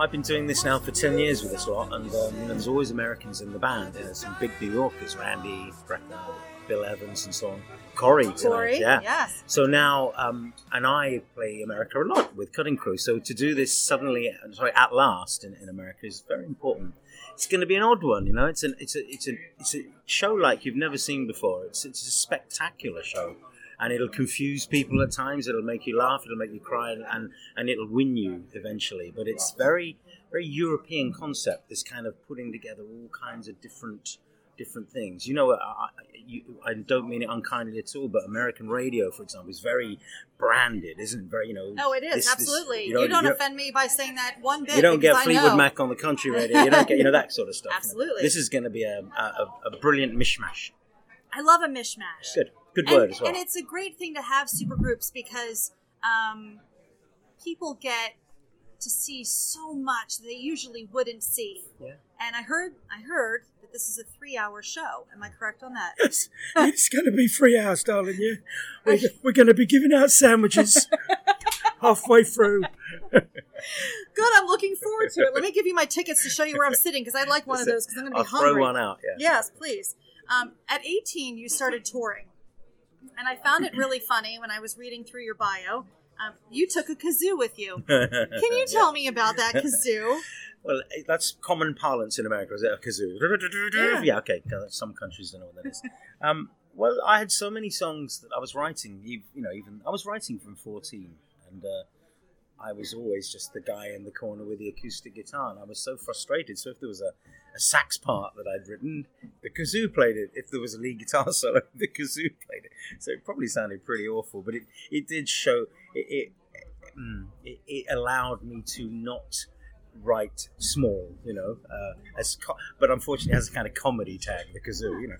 S14: I've been doing this now for ten years with this lot, and um, there's always Americans in the band. You know, some big New Yorkers, Randy, Brecker, Bill Evans, and so on. Corey tonight,
S9: Corey,
S14: yeah.
S9: yes.
S14: So now, um, and I play America a lot with Cutting Crew. So to do this suddenly, sorry, at last in, in America is very important. It's going to be an odd one, you know. It's an it's a it's a it's a show like you've never seen before. It's it's a spectacular show, and it'll confuse people at times. It'll make you laugh. It'll make you cry, and and, and it'll win you eventually. But it's very very European concept. This kind of putting together all kinds of different different things. You know, I, you, I don't mean it unkindly at all, but American radio, for example, is very branded, isn't it? Very, you know.
S9: Oh, it is
S14: this- this-
S9: absolutely.
S14: you, know,
S9: you don't
S14: you
S9: offend me by saying that one bit.
S14: you don't get Fleetwood. Mac on the country radio. You don't get, you know, that sort of stuff.
S9: Absolutely.
S14: This is going to be a, a, a brilliant mishmash.
S9: I love a mishmash.
S14: Good, good
S9: and,
S14: word as well.
S9: And it's a great thing to have super groups because um, people get to see so much that they usually wouldn't see.
S14: Yeah.
S9: And I heard, I heard that this is a three-hour show. Am I correct on that?
S14: Yes, it's going to be three hours, darling. Yeah, we're, we're going to be giving out sandwiches halfway through.
S9: Good. I'm looking forward to it. Let me give you my tickets to show you where I'm sitting because I'd like one of those because I'm going to be
S14: I'll
S9: hungry.
S14: throw one out. Yeah.
S9: Yes, please. Um, at 18, you started touring. And I found it really funny when I was reading through your bio. Um, you took a kazoo with you. Can you tell me about that kazoo?
S14: Well, eh, that's common parlance in America, is it? A kazoo.
S9: Yeah.
S14: Yeah, okay. Some countries don't know what that is. Um, well, I had so many songs that I was writing. You, you know, even I was writing from fourteen, and uh, I was always just the guy in the corner with the acoustic guitar, and I was so frustrated. So if there was a, a sax part that I'd written, the kazoo played it. If there was a lead guitar solo, the kazoo played it. So it probably sounded pretty awful, but it, it did show it it, mm, it it allowed me to not write small, you know, uh, as co- but unfortunately it has a kind of comedy tag, the kazoo, you know.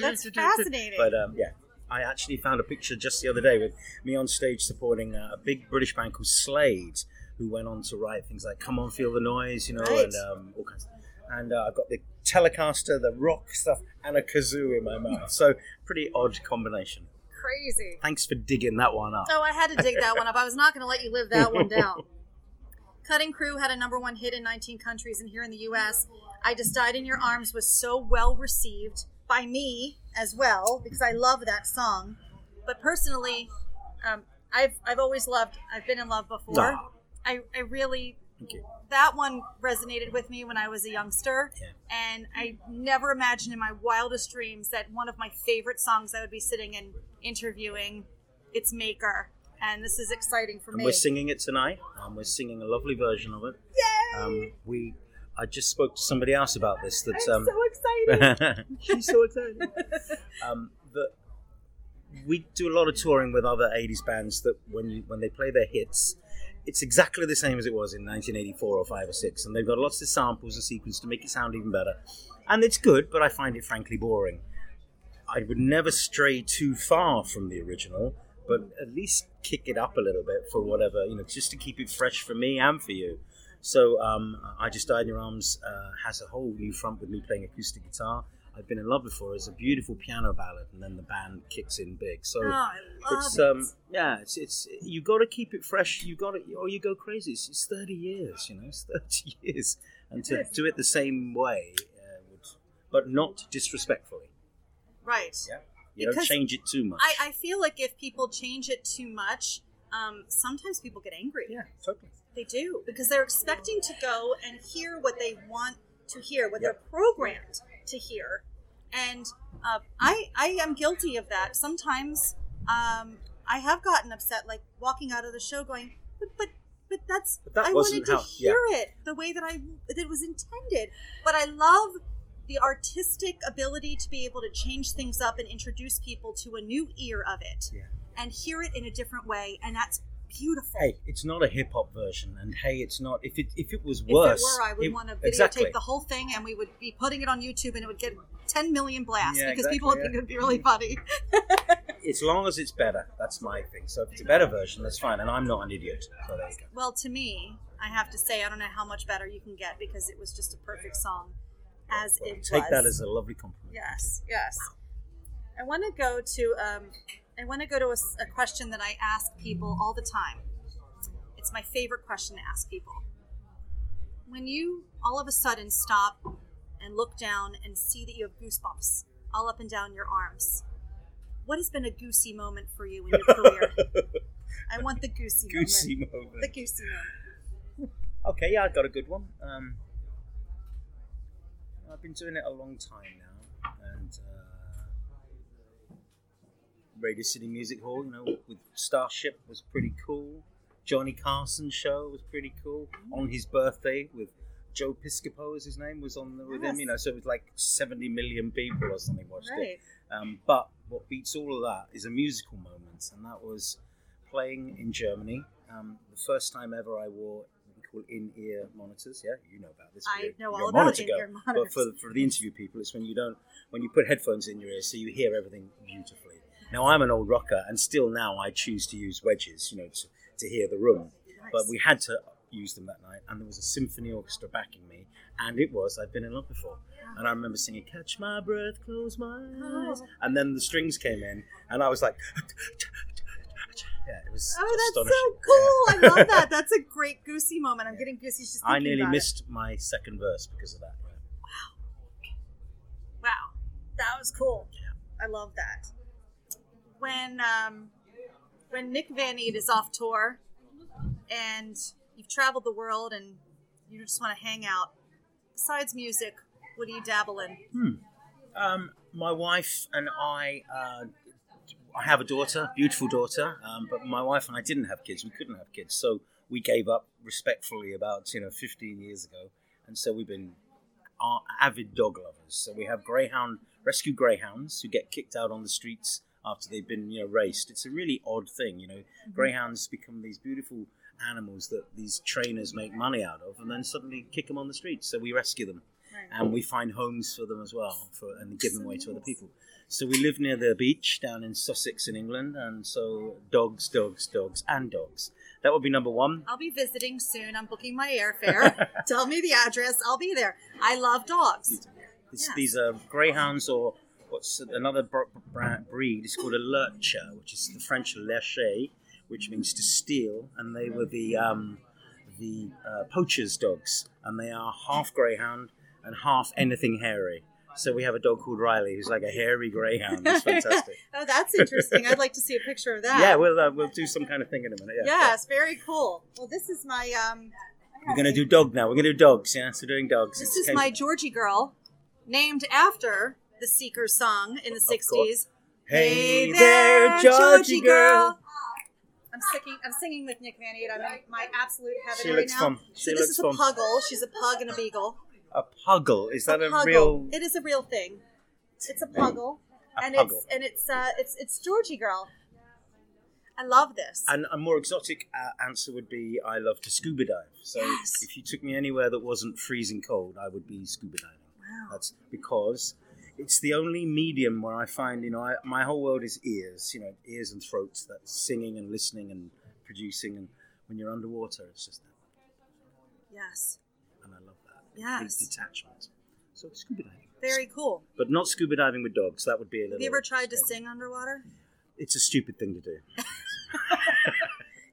S9: That's fascinating.
S14: But um, yeah, I actually found a picture just the other day with me on stage supporting a big British band called Slade, who went on to write things like "Come On, Feel the Noise," you know,
S9: Right.
S14: and um, all kinds. Of, And uh, I've got the Telecaster, the rock stuff, and a kazoo in my mouth. So pretty odd combination.
S9: Crazy.
S14: Thanks for digging that one up.
S9: Oh, I had to dig that one up. I was not going to let you live that one down. Cutting Crew had a number one hit in 19 countries, and here in the U.S., I Just Died in Your Arms was so well received by me as well because I love that song. But personally, um, I've I've always loved. I've been in love before.
S14: Ah.
S9: I I really that one resonated with me when I was a youngster,
S14: Yeah.
S9: and I never imagined in my wildest dreams that one of my favorite songs I would be sitting and interviewing its maker. And this is exciting for
S14: and
S9: me.
S14: we're singing it tonight. Um, we're singing a lovely version of it.
S9: Yay!
S14: Um, we, I just spoke to somebody else about this. That
S9: I'm
S14: um,
S9: so excited.
S14: she's so excited. um, that we do a lot of touring with other '80s bands. That when you when they play their hits, it's exactly the same as it was in 1984 or five or six, and they've got lots of samples and sequence to make it sound even better. And it's good, but I find it frankly boring. I would never stray too far from the original, but at least kick it up a little bit for whatever you know, just to keep it fresh for me and for you. So um, I just died in your arms uh, has a whole new front with me playing acoustic guitar. I've been in love before is a beautiful piano ballad, and then the band kicks in big. So
S9: Oh, I love
S14: it's
S9: it.
S14: um yeah, it's it's you got to keep it fresh. You got to or you go crazy. It's, it's thirty years, you know, it's thirty years, and to do it the same way, uh, would, but not disrespectfully.
S9: Right.
S14: Yeah, you don't change it too much.
S9: I, I feel like if people change it too much, um, sometimes people get angry.
S14: Yeah, totally.
S9: They do because they're expecting to go and hear what they want to hear, what they're programmed to hear, and uh, I I am guilty of that. Sometimes um, I have gotten upset, like walking out of the show, going, but but. But that's
S14: But that
S9: I wanted to
S14: how- yeah.
S9: hear it the way that I that it was intended. But I love the artistic ability to be able to change things up and introduce people to a new ear of it
S14: Yeah.
S9: And hear it in a different way, and that's beautiful.
S14: Hey, it's not a hip hop version, and hey, it's not. If it if it was
S9: If
S14: worse,
S9: it were, I would
S14: it-
S9: want to videotape
S14: exactly.
S9: the whole thing, and we would be putting it on YouTube, and it would get 10 million blasts
S14: Yeah,
S9: because people would
S14: exactly,
S9: think it would be really funny.
S14: As long as it's better, that's my thing. So if it's a better version, that's fine, and I'm not an idiot. So there you go.
S9: well, to me, I have to say, I don't know how much better you can get because it was just a perfect song as it
S14: Take
S9: was.
S14: that as a lovely compliment.
S9: Yes, yes. I want to go to um, I want to go to a question that I ask people all the time. It's my favorite question to ask people. When you all of a sudden stop and look down and see that you have goosebumps all up and down your arms, what has been a goosey moment for you in your career? I want the goosey,
S14: Goosey
S9: moment.
S14: moment.
S9: The goosey moment.
S14: Okay, yeah, I got a good one. Um, I've been doing it a long time now, and uh, Radio City Music Hall, you know, with Starship was pretty cool. Johnny Carson show was pretty cool. On his birthday with Joe Piscopo, as his name was on the, with him, you know, so it was like 70 million people or something watched
S9: Right.
S14: it. Um, but what beats all of that is a musical moment, and that was playing in Germany. Um, the first time ever I wore what we call in-ear monitors. Yeah, you know about this.
S9: I
S14: You're-
S9: know all about in-ear monitors.
S14: But for, for the interview people, it's when you don't when you put headphones in your ears, so you hear everything beautifully. Now I'm an old rocker, and still now I choose to use wedges, you know, to, to hear the room. But we had to use them that night, and there was a symphony orchestra backing me, and it was I've been in love before. And I remember singing "Catch My Breath, Close My Eyes," oh. and then the strings came in, and I was like, "Yeah, it was."
S9: Oh, that's so cool! I love that. That's a great goosey moment. I'm getting goosies just
S14: I nearly missed my second verse because of that.
S9: Wow, Wow, that was cool. I love that. When um, when Nick Van Eede is off tour, and you've traveled the world, and you just want to hang out. Besides music, what do you dabble in?
S14: Hmm. Um, my wife and I, uh, I have a daughter, beautiful daughter, um, but my wife and I didn't have kids. We couldn't have kids, so we gave up respectfully about you know 15 years ago, and so we've been avid dog lovers. So we have greyhound rescue greyhounds who get kicked out on the streets after they've been you know raced. It's a really odd thing, you know. Mm-hmm. Greyhounds become these beautiful animals that these trainers make money out of, and then suddenly kick them on the streets. So we rescue them, and we find homes for them as well, for and give them away to other people. So we live near the beach down in Sussex in England, and so dogs, dogs, dogs, and dogs. That would be number one.
S9: I'll be visiting soon. I'm booking my airfare. Tell me the address. I'll be there. I love dogs.
S14: This, These are greyhounds or what's another br- br- breed. It's called a lurcher, which is the French lâcher, which means to steal, and they were the um, the uh, poachers' dogs, and they are half greyhound and half anything hairy. So we have a dog called Riley, who's like a hairy greyhound. It's fantastic.
S9: oh, that's interesting. I'd like to see a picture of that.
S14: yeah, we'll uh, we'll do some kind of thing in a minute. Yeah.
S9: Yes, very cool. Well, this is my um,
S14: We're gonna do dog now. We're gonna do dogs. Yeah, so doing dogs.
S9: this
S14: It's
S9: is my Georgie girl, named after the Seekers song in the '60s.
S14: Hey there, Georgie girl.
S9: I'm singing. I'm singing with Nick Van Eede. I'm in my absolute heaven
S14: She
S9: right
S14: looks
S9: now.
S14: fun.
S9: So
S14: She
S9: this
S14: looks
S9: is a puggle. She's a pug and a beagle.
S14: A puggle. Is that a,
S9: puggle.
S14: real?
S9: It is a real thing. It's a puggle,
S14: A
S9: and
S14: puggle.
S9: it's and it's uh, it's it's Georgie girl. I love this.
S14: And a more exotic uh, answer would be I love to scuba dive. So
S9: Yes.
S14: if you took me anywhere that wasn't freezing cold, I would be scuba diving.
S9: Wow.
S14: That's because it's the only medium where I find, you know, I, my whole world is ears, you know, ears and throats, that singing and listening and producing. And when you're underwater, it's just that.
S9: Yes.
S14: And I love that.
S9: Yes.
S14: Big detachment. So scuba diving.
S9: Very cool.
S14: but not scuba diving with dogs. That would be a little.
S9: Have you ever tried to sing underwater?
S14: It's a stupid thing to do.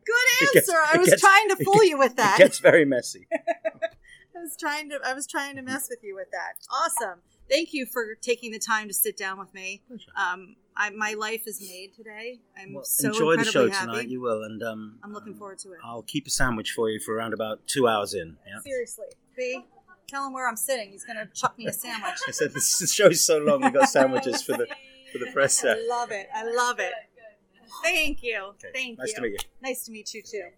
S9: Good answer.
S14: gets-
S9: I was
S14: gets-
S9: trying to fool
S14: get-
S9: you with that.
S14: It gets very messy.
S9: I was trying to I was trying to mess with you with that. Awesome. Thank you for taking the time to sit down with me. Um, I, my life is made today. I'm
S14: Well,
S9: so
S14: enjoy the show
S9: happy.
S14: tonight. You will, and um,
S9: I'm looking forward to it.
S14: I'll keep a sandwich for you for around about two hours in. Yeah.
S9: Seriously, B, tell him where I'm sitting. He's gonna chuck me a sandwich.
S14: I said this the show's so long. We got sandwiches for the for the press.
S9: I love it. I love it. Thank you. Thank
S14: nice
S9: you.
S14: to meet you.
S9: Nice to meet you too.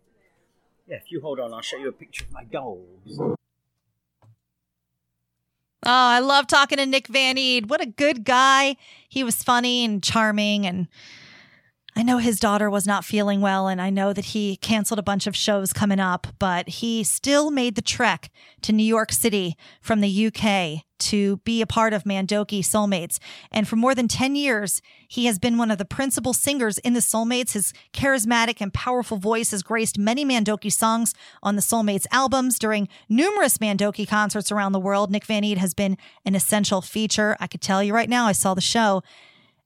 S14: Yeah, if you hold on, I'll show you a picture of my dogs.
S7: Oh, I love talking to Nick Van Eede. What a good guy. He was funny and charming. And I know his daughter was not feeling well. And I know that he canceled a bunch of shows coming up, but he still made the trek to New York City from the UK to be a part of Mandoki Soulmates. And for more than 10 years, he has been one of the principal singers in the Soulmates. His charismatic and powerful voice has graced many Mandoki songs on the Soulmates albums. During numerous Mandoki concerts around the world, Nick Van Eede has been an essential feature. I could tell you right now, I saw the show,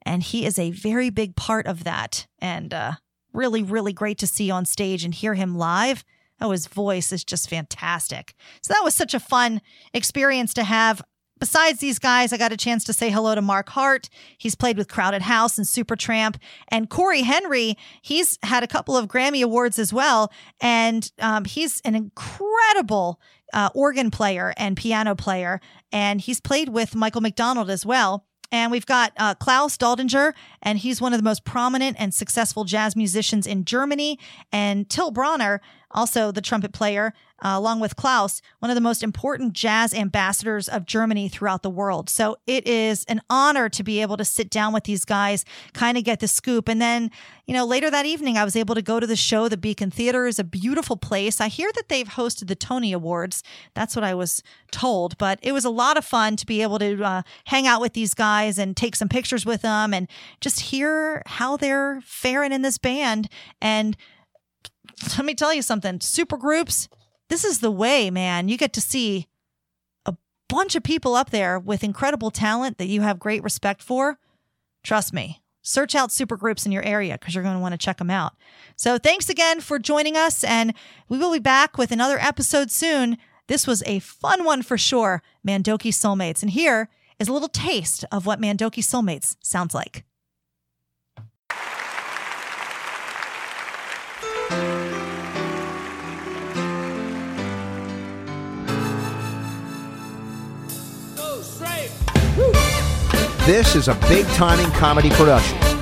S7: and he is a very big part of that. And uh, really, really great to see on stage and hear him live. Oh, his voice is just fantastic. So that was such a fun experience to have. Besides these guys, I got a chance to say hello to Mark Hart. He's played with Crowded House and Supertramp. And Cory Henry, he's had a couple of Grammy Awards as well. And um, he's an incredible uh, organ player and piano player. And he's played with Michael McDonald as well. And we've got uh, Klaus Doldinger, and he's one of the most prominent and successful jazz musicians in Germany. And Till Bronner, also the trumpet player, uh, along with Klaus, one of the most important jazz ambassadors of Germany throughout the world. So it is an honor to be able to sit down with these guys, kind of get the scoop. And then, you know, later that evening, I was able to go to the show. The Beacon Theater is a beautiful place. I hear that they've hosted the Tony Awards. That's what I was told. But it was a lot of fun to be able to uh, hang out with these guys and take some pictures with them and just hear how they're faring in this band. And let me tell you something super groups, this is the way, man. You get to see a bunch of people up there with incredible talent that you have great respect for. Trust me. Search out super groups in your area because you're going to want to check them out. So, thanks again for joining us, and we will be back with another episode soon. This was a fun one for sure, Mandoki Soulmates. And here is a little taste of what Mandoki Soulmates sounds like.
S1: This is a big timing comedy production.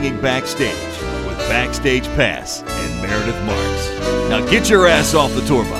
S15: Hanging backstage with Backstage Pass and Meredith Marks. Now get your ass off the tour bus